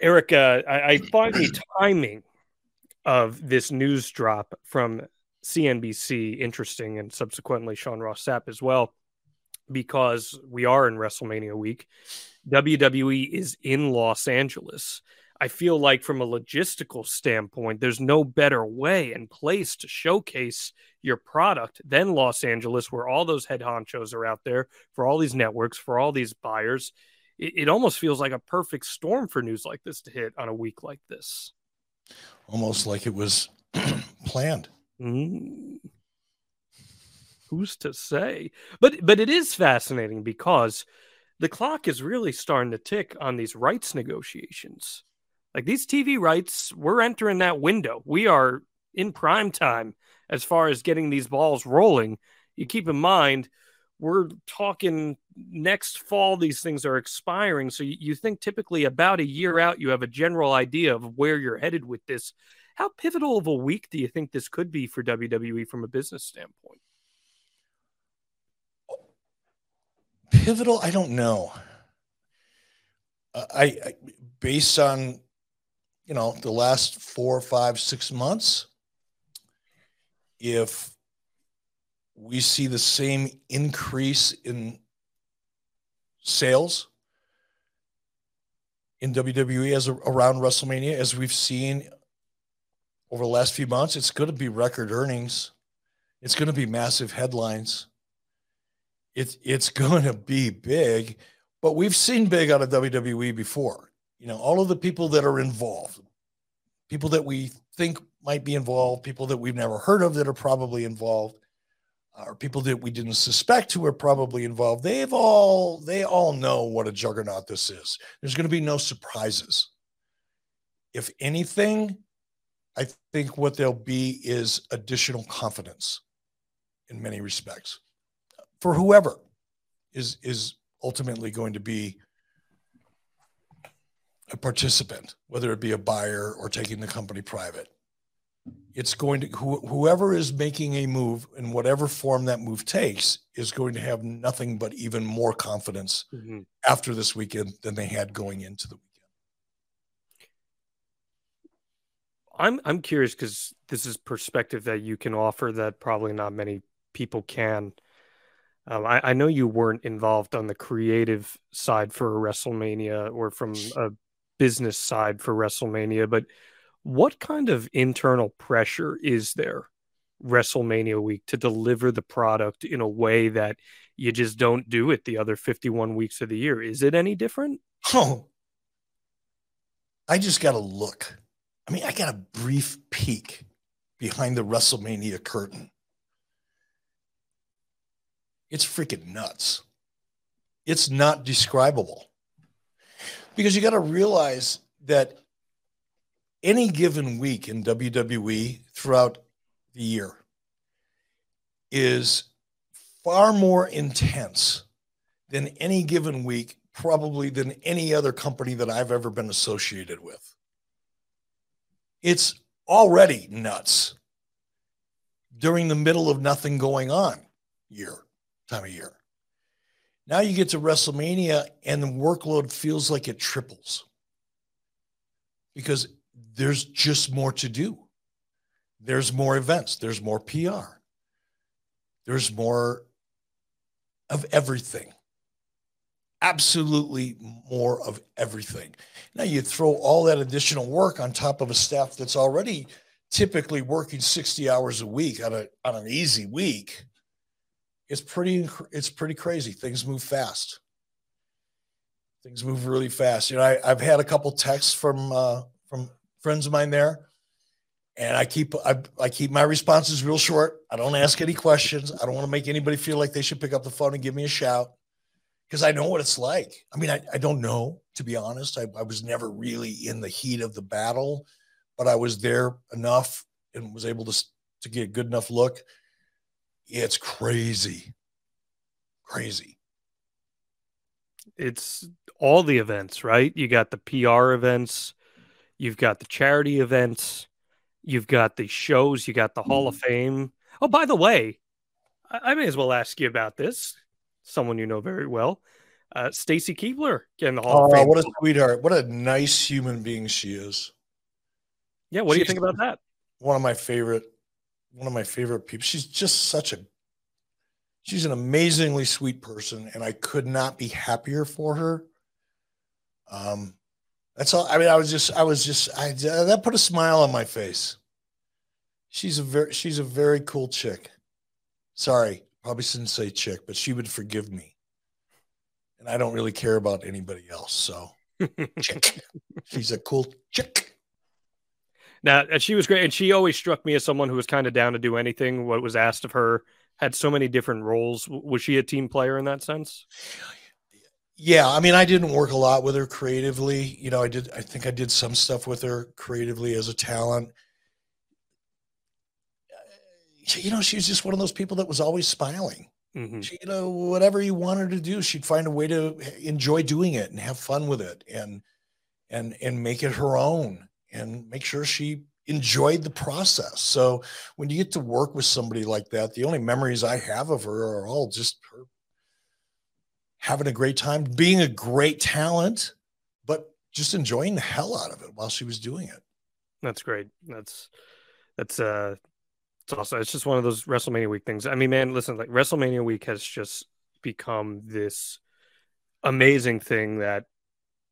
[SPEAKER 3] Eric, uh, I, I find the timing of this news drop from CNBC interesting and subsequently Sean Ross Sapp as well, because we are in WrestleMania week. WWE is in Los Angeles. I feel like, from a logistical standpoint, there's no better way and place to showcase your product than Los Angeles, where all those head honchos are out there for all these networks, for all these buyers it, it almost feels like a perfect storm for news like this to hit on a week like this.
[SPEAKER 4] Almost like it was planned.
[SPEAKER 3] Mm. Who's to say? But but it is fascinating because the clock is really starting to tick on these rights negotiations. Like these TV rights, we're entering that window. We are in prime time as far as getting these balls rolling. You keep in mind, we're talking next fall these things are expiring. So you, think typically about a year out you have a general idea of where you're headed with this. How pivotal of a week do you think this could be for wwe from a business standpoint?
[SPEAKER 4] Pivotal? I don't know. I, I based on you know the last four five six months if we see the same increase in sales in WWE as a, around WrestleMania as we've seen over the last few months. It's going to be record earnings. It's going to be massive headlines. It's it's going to be big, but we've seen big out of WWE before. You know, all of the people that are involved, people that we think might be involved, people that we've never heard of that are probably involved, or people that we didn't suspect who are probably involved. They've all they all know what a juggernaut this is. There's going to be no surprises. If anything, I think what there'll be is additional confidence in many respects for whoever is is ultimately going to be a participant, whether it be a buyer or taking the company private. It's going to wh- whoever is making a move in whatever form that move takes is going to have nothing but even more confidence
[SPEAKER 3] Mhm.
[SPEAKER 4] after this weekend than they had going into the weekend.
[SPEAKER 3] I'm I'm curious because this is perspective that you can offer that probably not many people can. Um, I, I know you weren't involved on the creative side for WrestleMania or from a business side for WrestleMania, but what kind of internal pressure is there WrestleMania week to deliver the product in a way that you just don't do it the other 51 weeks of the year? Is it any different?
[SPEAKER 4] Oh, I just got to look. I mean, I got a brief peek behind the WrestleMania curtain. It's freaking nuts. It's not describable. Because you got to realize that any given week in WWE throughout the year is far more intense than any given week, probably than any other company that I've ever been associated with. It's already nuts during the middle of nothing going on year, time of year. Now you get to WrestleMania and the workload feels like it triples because there's just more to do. There's more events, there's more PR, there's more of everything. Absolutely more of everything. Now you throw all that additional work on top of a staff that's already typically working 60 hours a week on a on an easy week. It's pretty it's pretty crazy. Things move fast. Things move really fast. You know, I, I've had a couple texts from uh, from friends of mine there, and I keep I, I keep my responses real short. I don't ask any questions. I don't want to make anybody feel like they should pick up the phone and give me a shout because I know what it's like. I mean, I, I don't know to be honest. I, I was never really in the heat of the battle, but I was there enough and was able to to get a good enough look. It's crazy, crazy.
[SPEAKER 3] it's all the events, right? You got the PR events, you've got the charity events, you've got the shows, you got the Hall of Fame. Oh, by the way, I, I may as well ask you about this. Someone you know very well, uh, Stacy Keibler getting the Hall
[SPEAKER 4] Oh,
[SPEAKER 3] of Fame.
[SPEAKER 4] what a sweetheart! What a nice human being she is.
[SPEAKER 3] yeah, what do you think about that?
[SPEAKER 4] one of my favorite one of my favorite people she's just such a she's an amazingly sweet person and i could not be happier for her um that's all i mean i was just i was just i that put a smile on my face she's a very she's a very cool chick sorry probably shouldn't say chick but she would forgive me and i don't really care about anybody else so chick she's a cool chick
[SPEAKER 3] Now, and she was great, and she always struck me as someone who was kind of down to do anything what was asked of her. Had so many different roles. Was she a team player in that sense?
[SPEAKER 4] Yeah, I mean, I didn't work a lot with her creatively. You know, I did. I think I did some stuff with her creatively as a talent. You know, she was just one of those people that was always smiling.
[SPEAKER 3] Mhm.
[SPEAKER 4] She, you know, whatever you want her to do, she'd find a way to enjoy doing it and have fun with it, and and and make it her own, and make sure she enjoyed the process. So when you get to work with somebody like that, the only memories I have of her are all just her having a great time, being a great talent, but just enjoying the hell out of it while she was doing it.
[SPEAKER 3] That's great. That's that's uh It's also it's just one of those WrestleMania week things. I mean, man, listen, like WrestleMania week has just become this amazing thing that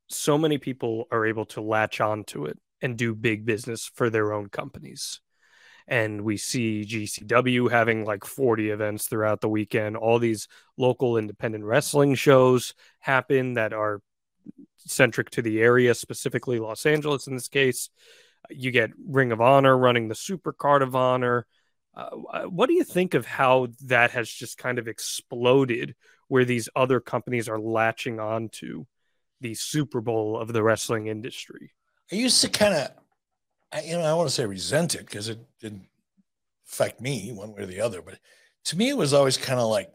[SPEAKER 3] so many people are able to latch onto it and do big business for their own companies. And we see GCW having like 40 events throughout the weekend. All these local independent wrestling shows happen that are centric to the area, specifically Los Angeles in this case. You get Ring of Honor running the Super Card of Honor. Uh, what do you think of how that has just kind of exploded where these other companies are latching on to the Super Bowl of the wrestling industry?
[SPEAKER 4] I used to kind of, you know, I want to say resent it because it didn't affect me one way or the other. But to me, it was always kind of like,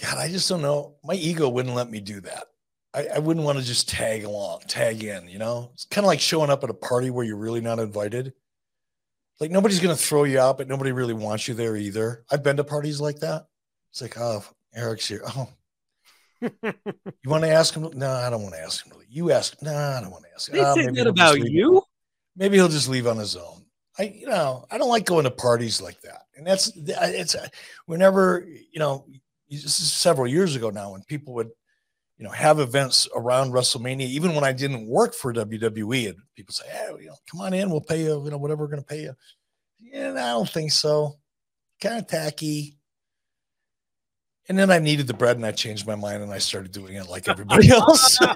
[SPEAKER 4] God, I just don't know. My ego wouldn't let me do that. I, I wouldn't want to just tag along, tag in, you know? It's kind of like showing up at a party where you're really not invited. Like nobody's going to throw you out, but nobody really wants you there either. I've been to parties like that. It's like, oh, Eric's here. Oh, you want to ask him? No, I don't want to ask him. You ask. No, I don't want to ask.
[SPEAKER 3] They oh, say that about you.
[SPEAKER 4] Maybe he'll just leave on his own. I, you know, I don't like going to parties like that. And that's it's uh, whenever you know, this is several years ago now when people would, you know, have events around WrestleMania. Even when I didn't work for WWE, and people say, "Hey, you know, come on in, we'll pay you, you know, whatever we're going to pay you." And I don't think so. Kind of tacky. And then I needed the bread and I changed my mind and I started doing it like everybody else.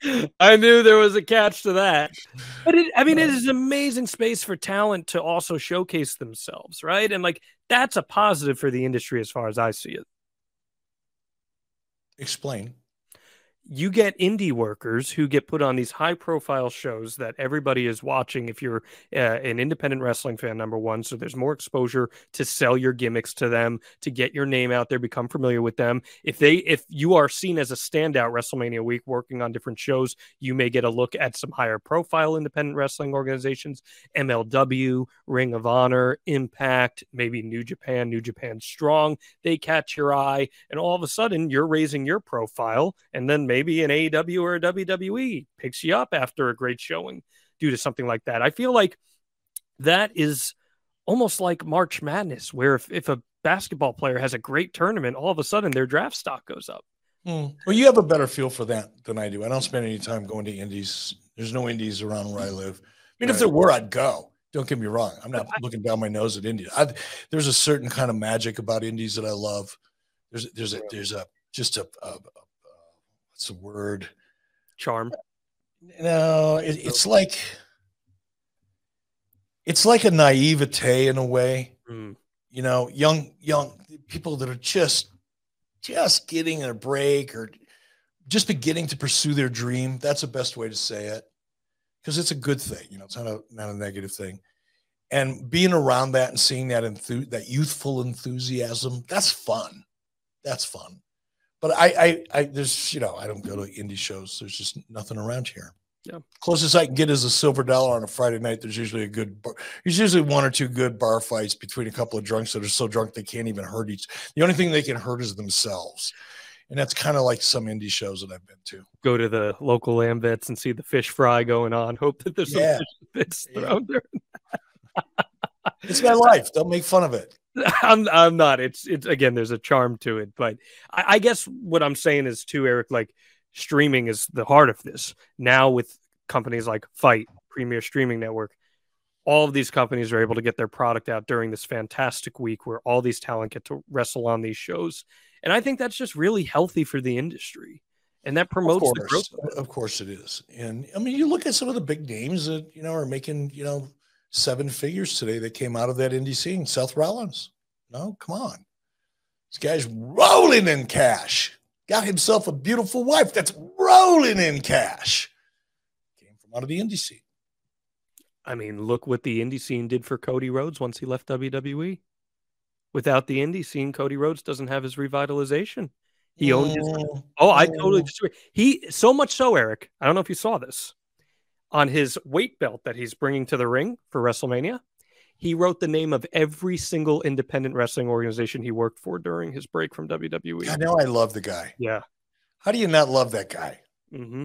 [SPEAKER 3] I knew there was a catch to that. But it, I mean, it is amazing space for talent to also showcase themselves, right? And like that's a positive for the industry as far as I see it.
[SPEAKER 4] Explain
[SPEAKER 3] you get indie workers who get put on these high profile shows that everybody is watching if you're uh, an independent wrestling fan number one so there's more exposure to sell your gimmicks to them to get your name out there become familiar with them. If they if you are seen as a standout wrestlemania week working on different shows you may get a look at some higher profile independent wrestling organizations mlw ring of honor impact maybe new japan new japan strong. They catch your eye and all of a sudden you're raising your profile and then maybe maybe an AEW or a WWE picks you up after a great showing due to something like that. I feel like that is almost like March Madness, where if, if a basketball player has a great tournament, all of a sudden their draft stock goes up.
[SPEAKER 4] Hmm. Well, you have a better feel for that than I do. I don't spend any time going to indies. There's no indies around where I live. I mean, right. if there were, I'd go. Don't get me wrong. I'm not looking down my nose at India. I, there's a certain kind of magic about indies that I love. There's there's a there's a just a, a, what's the word?
[SPEAKER 3] Charm.
[SPEAKER 4] No, it, it's like it's like a naivete in a way. Mm. You know, young young people that are just just getting a break or just beginning to pursue their dream. That's the best way to say it. Because it's a good thing, you know, it's not a not a negative thing. And being around that and seeing that enthu- that youthful enthusiasm, that's fun. That's fun but I, I, I, there's, you know, I don't go to indie shows. There's just nothing around here.
[SPEAKER 3] Yeah.
[SPEAKER 4] Closest I can get is a silver dollar on a Friday night. There's usually a good, bar, there's usually one or two good bar fights between a couple of drunks that are so drunk they can't even hurt each. The only thing they can hurt is themselves. And that's kind of like some indie shows that I've been to.
[SPEAKER 3] Go to the local Lambettes and see the fish fry going on. Hope that there's yeah. some fish thrown there.
[SPEAKER 4] it's my life. Don't make fun of it.
[SPEAKER 3] I'm I'm not. It's it's again. There's a charm to it, but I, I, guess what I'm saying is too, Eric. Like streaming is the heart of this now with companies like FITE, Premier Streaming Network. All of these companies are able to get their product out during this fantastic week where all these talent get to wrestle on these shows, and I think that's just really healthy for the industry, and that promotes
[SPEAKER 4] of
[SPEAKER 3] course,
[SPEAKER 4] the growth. Of course, it is. And I mean, you look at some of the big names that you know are making you know seven figures today that came out of that indie scene. Seth Rollins. No, come on. This guy's rolling in cash. Got himself a beautiful wife that's rolling in cash. Came from out of the indie scene.
[SPEAKER 3] I mean, look what the indie scene did for Cody Rhodes once he left WWE. Without the indie scene, Cody Rhodes doesn't have his revitalization. He owned his. Mm. Oh, I totally disagree. He so much so, Eric. I don't know if you saw this on his weight belt that he's bringing to the ring for WrestleMania. He wrote the name of every single independent wrestling organization he worked for during his break from WWE.
[SPEAKER 4] I know I love the guy.
[SPEAKER 3] Yeah.
[SPEAKER 4] How do you not love that guy?
[SPEAKER 3] Mm-hmm.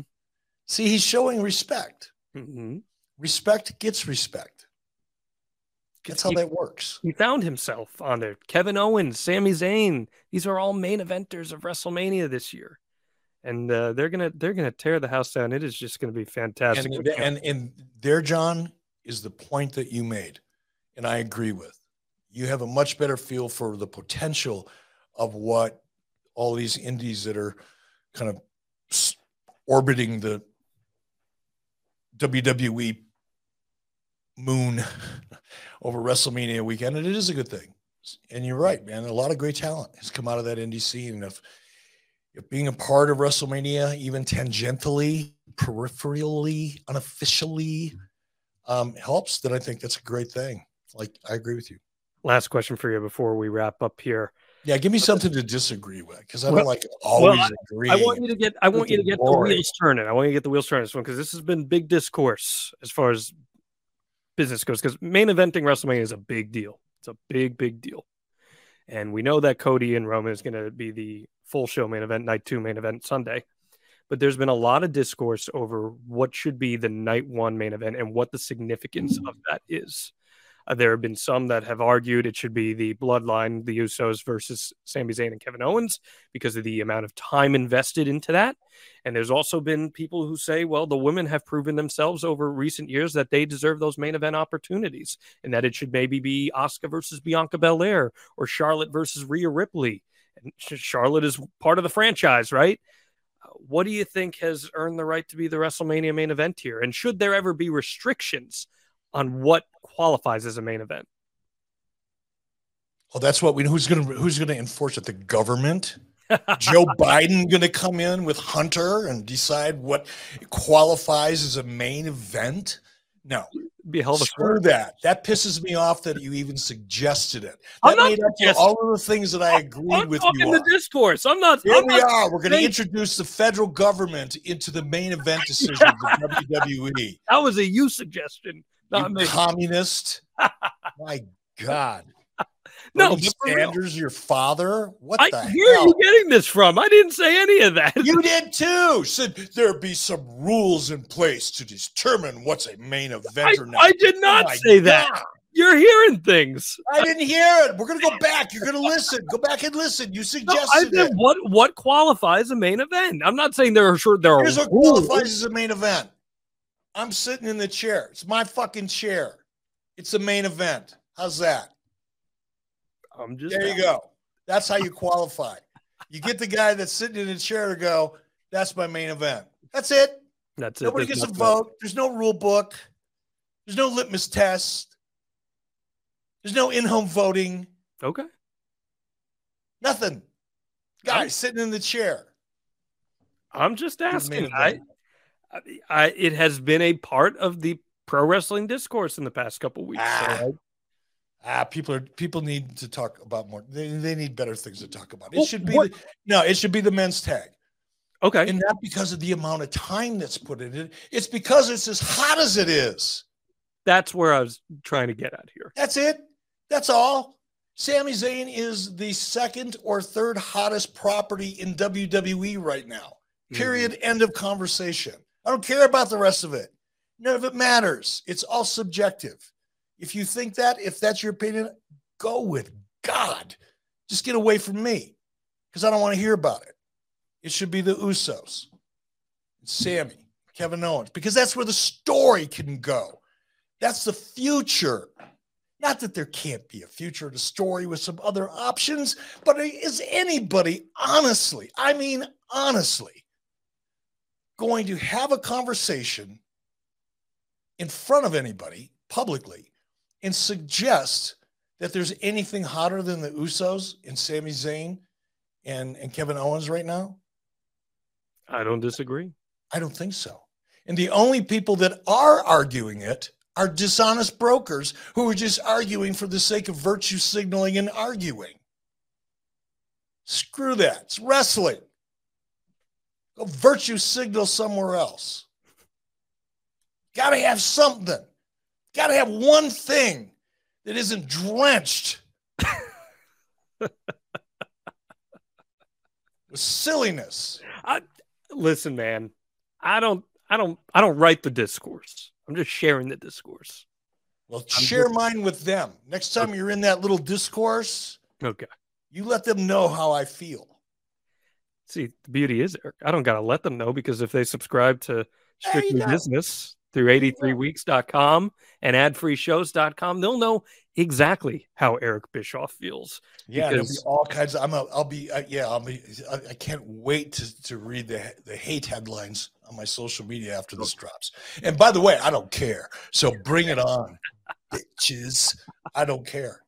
[SPEAKER 4] See, he's showing respect.
[SPEAKER 3] Mm-hmm.
[SPEAKER 4] Respect gets respect. That's how
[SPEAKER 3] he,
[SPEAKER 4] that works.
[SPEAKER 3] He found himself on there. Kevin Owens, Sami Zayn. These are all main eventers of WrestleMania this year, and uh, they're gonna they're gonna tear the house down. It is just gonna be fantastic.
[SPEAKER 4] And, and and there, Jon, is the point that you made, and I agree with. You have a much better feel for the potential of what all these indies that are kind of orbiting the WWE moon over WrestleMania weekend, and it is a good thing. And you're right, man. A lot of great talent has come out of that indie scene. And if, if being a part of WrestleMania, even tangentially, peripherally, unofficially, um, helps, then I think that's a great thing. Like I agree with you.
[SPEAKER 3] Last question for you before we wrap up here.
[SPEAKER 4] Yeah, give me something to disagree with because I don't well, like always well,
[SPEAKER 3] agree. I want you to get I want you to get boring. the wheels turning. I want you to get the wheels turning this one because this has been big discourse as far as business goes because main eventing WrestleMania is a big deal. It's a big, big deal. And we know that Cody and Roman is going to be the full show main event, night two main event Sunday. But there's been a lot of discourse over what should be the night one main event and what the significance hmm. of that is. Uh, there have been some that have argued it should be the bloodline, the Usos versus Sami Zayn and Kevin Owens because of the amount of time invested into that. And there's also been people who say, well, the women have proven themselves over recent years that they deserve those main event opportunities and that it should maybe be Asuka versus Bianca Belair or Charlotte versus Rhea Ripley. And Charlotte is part of the franchise, right? Uh, what do you think has earned the right to be the WrestleMania main event here? And should there ever be restrictions on what qualifies as a main event.
[SPEAKER 4] Well, that's what we know. Who's going to who's going to enforce it? The government. Joe Biden going to come in with Hunter and decide what qualifies as a main event? No,
[SPEAKER 3] be a hell of a
[SPEAKER 4] Screw that. That pisses me off that you even suggested it. That I'm made up all of the things that I agreed
[SPEAKER 3] I'm
[SPEAKER 4] with
[SPEAKER 3] you.
[SPEAKER 4] in
[SPEAKER 3] the discourse. I'm not.
[SPEAKER 4] Here
[SPEAKER 3] I'm
[SPEAKER 4] we
[SPEAKER 3] not
[SPEAKER 4] are. We're going to introduce the federal government into the main event decision of WWE.
[SPEAKER 3] That was a you suggestion. Not
[SPEAKER 4] you
[SPEAKER 3] me.
[SPEAKER 4] communist. My God.
[SPEAKER 3] No,
[SPEAKER 4] Sanders, your father. What
[SPEAKER 3] I,
[SPEAKER 4] the
[SPEAKER 3] where
[SPEAKER 4] hell?
[SPEAKER 3] are you getting this from? I didn't say any of that.
[SPEAKER 4] You did too. Said there be some rules in place to determine what's a main event
[SPEAKER 3] I,
[SPEAKER 4] or not.
[SPEAKER 3] I did oh, not
[SPEAKER 4] Oh
[SPEAKER 3] say that. You're hearing things.
[SPEAKER 4] I didn't hear it. We're gonna go back. You're gonna listen. Go back and listen. You
[SPEAKER 3] No,
[SPEAKER 4] suggested
[SPEAKER 3] I
[SPEAKER 4] it.
[SPEAKER 3] what what qualifies a main event. I'm not saying there are sure there are
[SPEAKER 4] Here's what
[SPEAKER 3] rules.
[SPEAKER 4] qualifies as a main event. I'm sitting in the chair. It's my fucking chair. It's the main event. How's that?
[SPEAKER 3] I'm just
[SPEAKER 4] There you go. That's how you qualify. You get the guy that's sitting in the chair to go, that's my main event. That's it.
[SPEAKER 3] That's it.
[SPEAKER 4] Nobody
[SPEAKER 3] There's
[SPEAKER 4] gets a vote. There's no rule book. There's no litmus test. There's no in-home voting.
[SPEAKER 3] Okay.
[SPEAKER 4] Nothing. Guy sitting in the chair.
[SPEAKER 3] I'm just asking. I. I, it has been a part of the pro wrestling discourse in the past couple weeks. so
[SPEAKER 4] Ah.
[SPEAKER 3] I-
[SPEAKER 4] Ah, people are people need to talk about more. They, they need better things to talk about. It
[SPEAKER 3] Well,
[SPEAKER 4] should be the, no, it should be the men's tag.
[SPEAKER 3] okay.
[SPEAKER 4] And not because of the amount of time that's put in it. It's because it's as hot as it is.
[SPEAKER 3] That's where I was trying to get at here.
[SPEAKER 4] That's it. That's all. Sami Zayn is the second or third hottest property in WWE right now. Period. End of conversation. I don't care about the rest of it. None of it matters. It's all subjective. If you think that, if that's your opinion, go with God. Just get away from me because I don't want to hear about it. It should be the Usos, Sami, Kevin Owens, because that's where the story can go. That's the future. Not that there can't be a future to story with some other options, but is anybody honestly, I mean, honestly, going to have a conversation in front of anybody publicly and suggest that there's anything hotter than the Usos and Sami Zayn and, and Kevin Owens right now?
[SPEAKER 3] I don't disagree.
[SPEAKER 4] I don't think so. And the only people that are arguing it are dishonest brokers who are just arguing for the sake of virtue signaling and arguing. Screw that. It's wrestling. Go virtue signal somewhere else. Got to have something. Got to have one thing that isn't drenched with silliness.
[SPEAKER 3] I, listen, man. I don't. I don't. I don't write the discourse. I'm just sharing the discourse.
[SPEAKER 4] Well, share mine with them. Next time you're in that little discourse,
[SPEAKER 3] Okay.
[SPEAKER 4] you let them know how I feel.
[SPEAKER 3] See, the beauty is, I don't got to let them know because if they subscribe to Strictly. Business through 83weeks.com and adfreeshows.com, they'll know exactly how Eric Bischoff feels.
[SPEAKER 4] Yeah, there'll be all kinds of. I'm. A, I'll be. Uh, yeah, I'll be. I, I can't wait to, to read the the hate headlines on my social media after this drops. And by the way, I don't care. So bring it on, bitches. I don't care.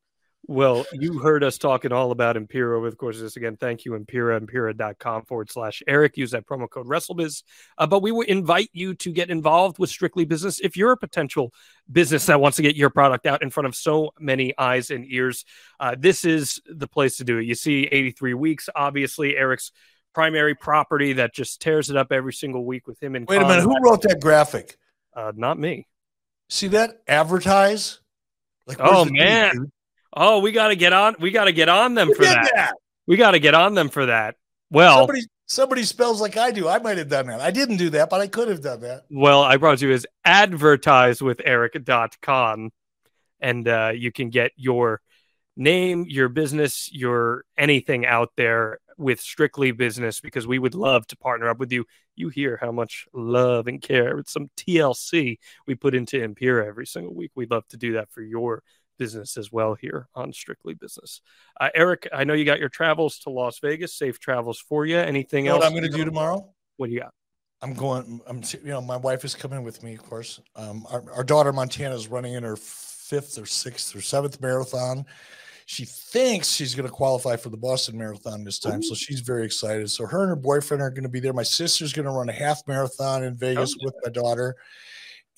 [SPEAKER 3] Well, you heard us talking all about Empiraa over the course of this. Again, thank you, Empiraa, empiraa.com forward slash Eric. Use that promo code WrestleBiz. Uh, but we will invite you to get involved with Strictly Business if you're a potential business that wants to get your product out in front of so many eyes and ears. Uh, this is the place to do it. You see 83 weeks, obviously, Eric's primary property that just tears it up every single week with him. And
[SPEAKER 4] Wait a minute. Who wrote that graphic?
[SPEAKER 3] Uh, not me.
[SPEAKER 4] See that? Advertise. Like,
[SPEAKER 3] Oh man. Oh, we got to get on. We got to get on them
[SPEAKER 4] Who
[SPEAKER 3] for that.
[SPEAKER 4] that?
[SPEAKER 3] We got to get on them for that. Well,
[SPEAKER 4] Somebody. Somebody spells like I do. I might have done that. I didn't do that, but I could have done that.
[SPEAKER 3] well, I brought you as advertise with Eric.com and uh, you can get your name, your business, your anything out there with strictly business because we would love to partner up with you. You hear how much love and care with some TLC we put into Empiraa every single week. We'd love to do that for your business as well here on Strictly Business. Uh, Eric, I know you got your travels to Las Vegas. Safe travels for you. Anything
[SPEAKER 4] You know
[SPEAKER 3] else?
[SPEAKER 4] what I'm going to do tomorrow?
[SPEAKER 3] What do you got?
[SPEAKER 4] I'm going. I'm. You know, my wife is coming with me, of course. Um, our, our daughter Montana is running in her fifth or sixth or seventh marathon. She thinks she's going to qualify for the Boston Marathon this time, so she's very excited. So her and her boyfriend are going to be there. My sister's going to run a half marathon in Vegas with my daughter,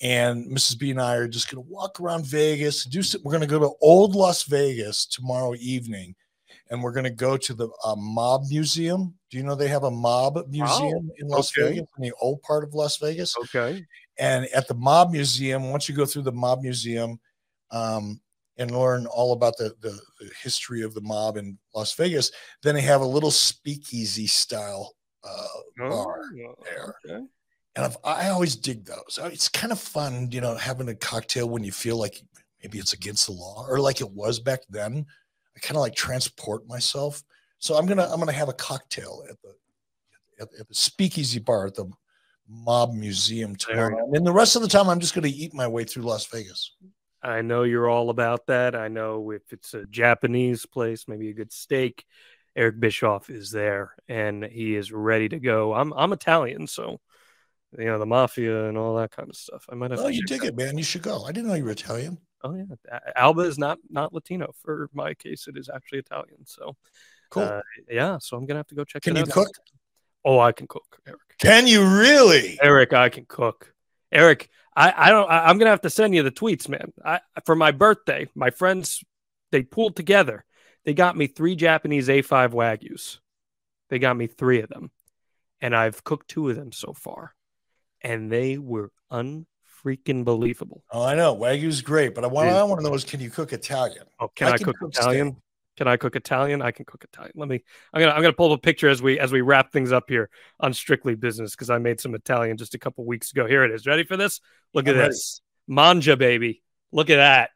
[SPEAKER 4] and Mrs. B and I are just going to walk around Vegas. Do some, we're going to go to Old Las Vegas tomorrow evening, and we're going to go to the uh, Mob Museum. Do you know they have a Mob Museum in Las
[SPEAKER 3] okay.
[SPEAKER 4] Vegas, in the old part of Las Vegas?
[SPEAKER 3] Okay.
[SPEAKER 4] And at the Mob Museum, once you go through the Mob Museum um, and learn all about the, the, the history of the mob in Las Vegas, then they have a little speakeasy style uh, bar there.
[SPEAKER 3] Okay.
[SPEAKER 4] And I've, I always dig those. It's kind of fun, you know, having a cocktail when you feel like maybe it's against the law or like it was back then. I kind of like transport myself. So I'm gonna I'm gonna have a cocktail at the at, at the speakeasy bar at the Mob Museum tomorrow. And the rest of the time, I'm just gonna eat my way through Las Vegas.
[SPEAKER 3] I know you're all about that. I know if it's a Japanese place, maybe a good steak, Eric Bischoff is there and he is ready to go. I'm I'm Italian, so you know the mafia and all that kind of stuff. I might have.
[SPEAKER 4] Oh, you dig it, man. You should go. I didn't know you were Italian.
[SPEAKER 3] Oh yeah, Alba is not not Latino. For my case, it is actually Italian. So
[SPEAKER 4] Cool.
[SPEAKER 3] uh, yeah, so I'm gonna have to go check.
[SPEAKER 4] Can
[SPEAKER 3] it
[SPEAKER 4] you
[SPEAKER 3] out.
[SPEAKER 4] cook?
[SPEAKER 3] Oh, I can cook, Eric.
[SPEAKER 4] Can you really?
[SPEAKER 3] Eric, I can cook. Eric, I, I don't. I, I'm gonna have to send you the tweets, man. I, for my birthday, my friends they pulled together. They got me three Japanese A5 wagyu's. They got me three of them, and I've cooked two of them so far, and they were unfreaking believable.
[SPEAKER 4] Oh, I know. Wagyu's great, but I want
[SPEAKER 3] Dude.
[SPEAKER 4] I want to know is can you cook Italian?
[SPEAKER 3] Oh, can I,
[SPEAKER 4] can
[SPEAKER 3] cook,
[SPEAKER 4] steak.
[SPEAKER 3] Italian? Can I cook Italian? I can cook Italian. Let me. I'm gonna. I'm gonna pull up a picture as we as we wrap things up here on Strictly Business because I made some Italian just a couple weeks ago. Here it is. Ready for this? Look at
[SPEAKER 4] I'm ready.
[SPEAKER 3] this. Manja, baby. Look at that.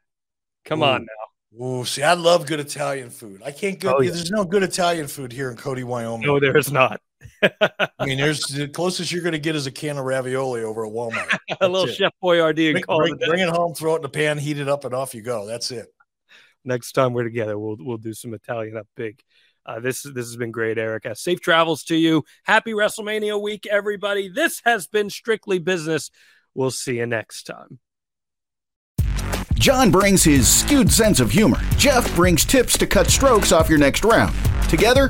[SPEAKER 3] Come on now.
[SPEAKER 4] Ooh, see, I love good Italian food. I can't go.
[SPEAKER 3] Oh, yeah.
[SPEAKER 4] There's no good Italian food here in Cody, Wyoming.
[SPEAKER 3] No, there is not.
[SPEAKER 4] I mean, there's the closest you're going to get is a can of ravioli over at Walmart.
[SPEAKER 3] a little
[SPEAKER 4] it.
[SPEAKER 3] Chef Boyardee and
[SPEAKER 4] Bring,
[SPEAKER 3] call
[SPEAKER 4] bring,
[SPEAKER 3] it
[SPEAKER 4] bring it home, throw it in the pan, heat it up, and off you go. That's it.
[SPEAKER 3] next time we're together, we'll we'll do some Italian up big. Uh, this this has been great, Eric. Uh, safe travels to you. Happy WrestleMania week, everybody. This has been strictly business. We'll see you next time.
[SPEAKER 10] John brings his skewed sense of humor. Jeff brings tips to cut strokes off your next round. Together,